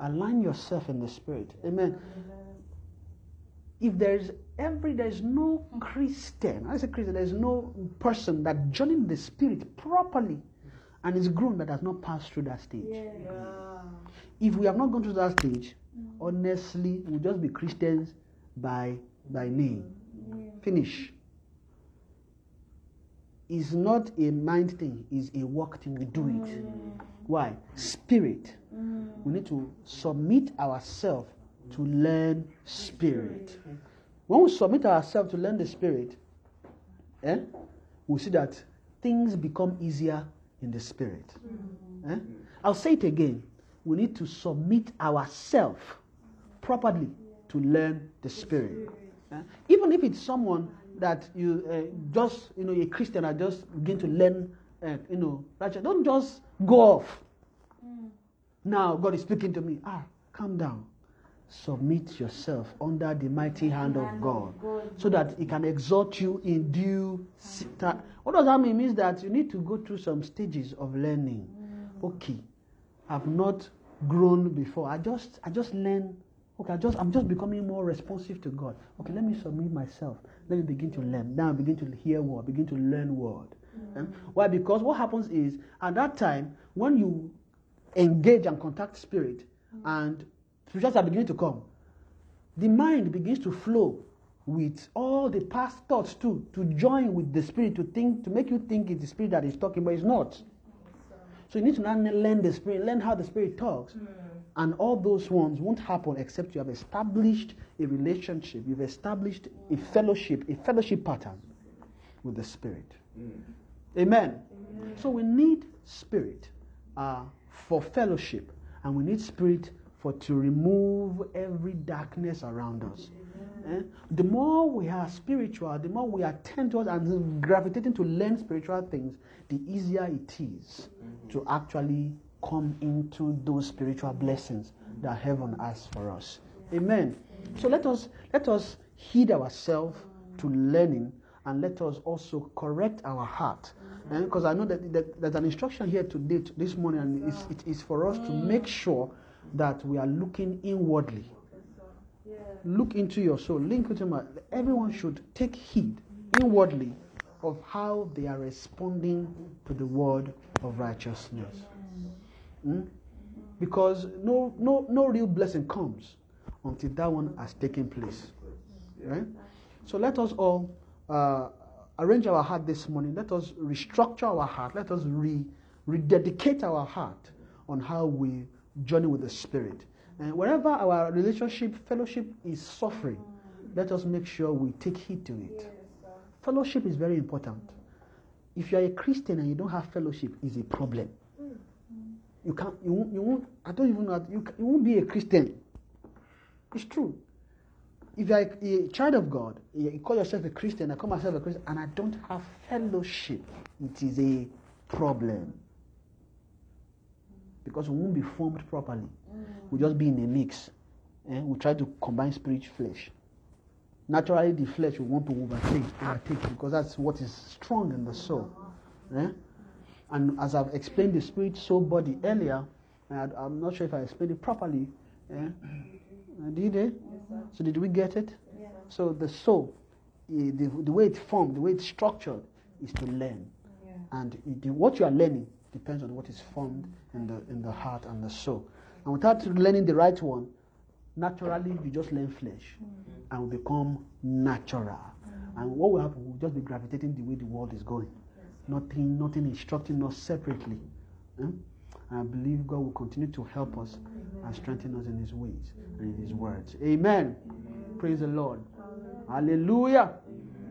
Align yourself in the spirit. Amen. If there is every there is no Christian, I say Christian, there is no person that joining the spirit properly and is grown that has not passed through that stage. If we have not gone through that stage, honestly, we'll just be Christians by by name. Finish. It's not a mind thing, it's a work thing. We do it. Mm. Why? Spirit. Mm. We need to submit ourselves to learn spirit. When we submit ourselves to learn the spirit, eh, we see that things become easier in the spirit. Eh? I'll say it again. We need to submit ourselves properly to learn the spirit. Eh? Even if it's someone that you uh, just, you know, a Christian, I just begin to learn, uh, you know, don't just go off. Now God is speaking to me. Ah, calm down. Submit yourself under the mighty hand of God so that He can exhort you in due time. What does that mean? It means that you need to go through some stages of learning. Mm. Okay, I've not grown before. I just I just learn. Okay, I just I'm just becoming more responsive to God. Okay, let me submit myself. Let me begin to learn. Now I begin to hear word, begin to learn word. Mm. Um, why? Because what happens is at that time when you engage and contact spirit, mm. and spirituals are beginning to come, the mind begins to flow with all the past thoughts too, to join with the spirit, to think, to make you think it's the spirit that is talking, but it's not. So you need to learn the spirit, learn how the spirit talks. Mm. And all those ones won't happen except you have established a relationship, you've established a fellowship, a fellowship pattern with the spirit. Mm. Amen. Amen. So we need spirit uh, for fellowship, and we need spirit for to remove every darkness around us. Eh? The more we are spiritual, the more we attend to us and gravitating to learn spiritual things, the easier it is mm-hmm. to actually come into those spiritual blessings that heaven has for us. Amen. So let us let us heed ourselves to learning and let us also correct our heart. Because eh? I know that, that, there's an instruction here today, this morning, and it's, it is for us to make sure that we are looking inwardly. Look into your soul, link into my. Everyone should take heed inwardly of how they are responding to the word of righteousness. Mm? Because no, no, no real blessing comes until that one has taken place. Right? So let us all uh, arrange our heart this morning. Let us restructure our heart. Let us re- rededicate our heart on how we journey with the Spirit. And wherever our relationship, fellowship is suffering, let us make sure we take heed to it. Fellowship is very important. If you are a Christian and you don't have fellowship, is a problem. Mm-hmm. You can't. You won't. You won't I don't even know. You, you won't be a Christian. It's true. If you are a, a child of God, you call yourself a Christian, I call myself a Christian, and I don't have fellowship, it is a problem because we won't be formed properly. Mm. We'll just be in a mix. Eh? We'll try to combine spirit flesh. Naturally, the flesh will want to overtake, overtake because that's what is strong in the soul. Eh? And as I've explained the spirit soul body earlier, I, am not sure if I explained it properly. Eh? Did it? Yes, so did we get it? Yes, so the soul, eh, the, the way it's formed, the way it's structured, is to learn. Yeah. And the, what you are learning depends on what is formed in the in the heart and the soul. And without learning the right one, naturally you just learn flesh mm-hmm. and become natural. Mm-hmm. And what will happen? We'll just be gravitating the way the world is going. Yes. Nothing, nothing instructing us separately. Hmm? I believe God will continue to help us Amen. and strengthen us in His ways and in His words. Amen. Amen. Praise the Lord. Hallelujah.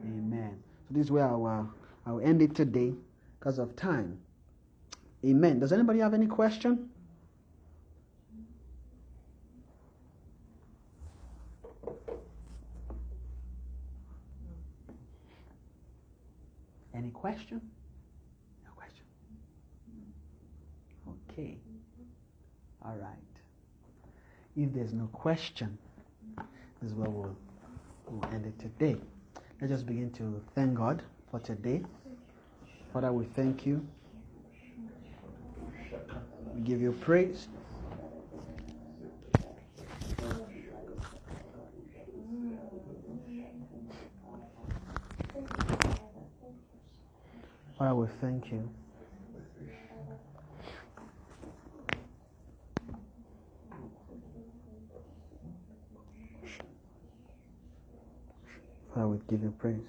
Amen. So this is where I will, I will end it today because of time. Amen. Does anybody have any question? Any question? No question. Okay. All right. If there's no question, this is where we'll, we'll end it today. Let's just begin to thank God for today. Father, we thank you We give you praise. Father, we thank you. Father, we give you praise.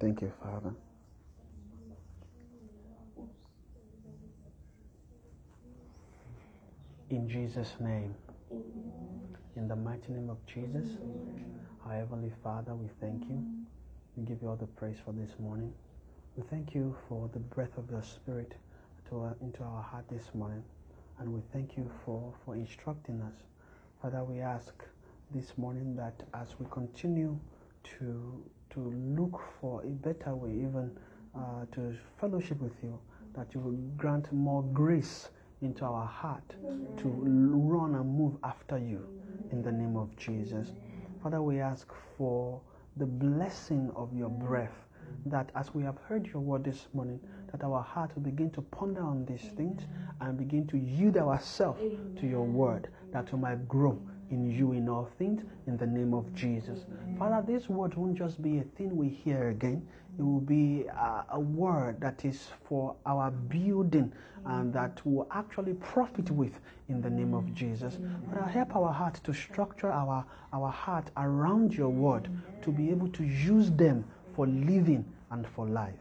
Thank you, Father. In Jesus' name, in the mighty name of Jesus, our Heavenly Father, we thank you. We give you all the praise for this morning. We thank you for the breath of your Spirit to into our heart this morning. And we thank you for, for instructing us. Father, we ask this morning that as we continue to, to look for a better way, even uh, to fellowship with you, that you will grant more grace into our heart to run and move after you in the name of Jesus. Father, we ask for the blessing of your breath that as we have heard your word this morning, that our heart will begin to ponder on these things and begin to yield ourselves to your word, that we might grow in you in all things in the name of Jesus. Father, this word won't just be a thing we hear again, it will be a, a word that is for our building and that we will actually profit with in the name of Jesus. Father, help our heart to structure our, our heart around your word to be able to use them for living and for life.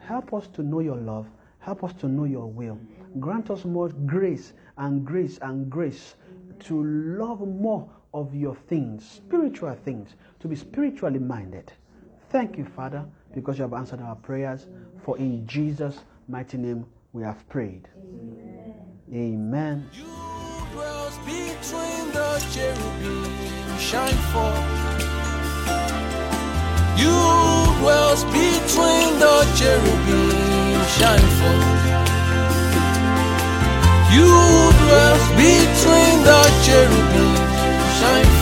Help us to know your love. Help us to know your will. Grant us more grace and grace and grace to love more of your things, spiritual things, to be spiritually minded. Thank you, Father, because you have answered our prayers. For in Jesus' mighty name we have prayed. Amen. Dwells between the cherubim, shine forth. You between the cherubim, shine forth.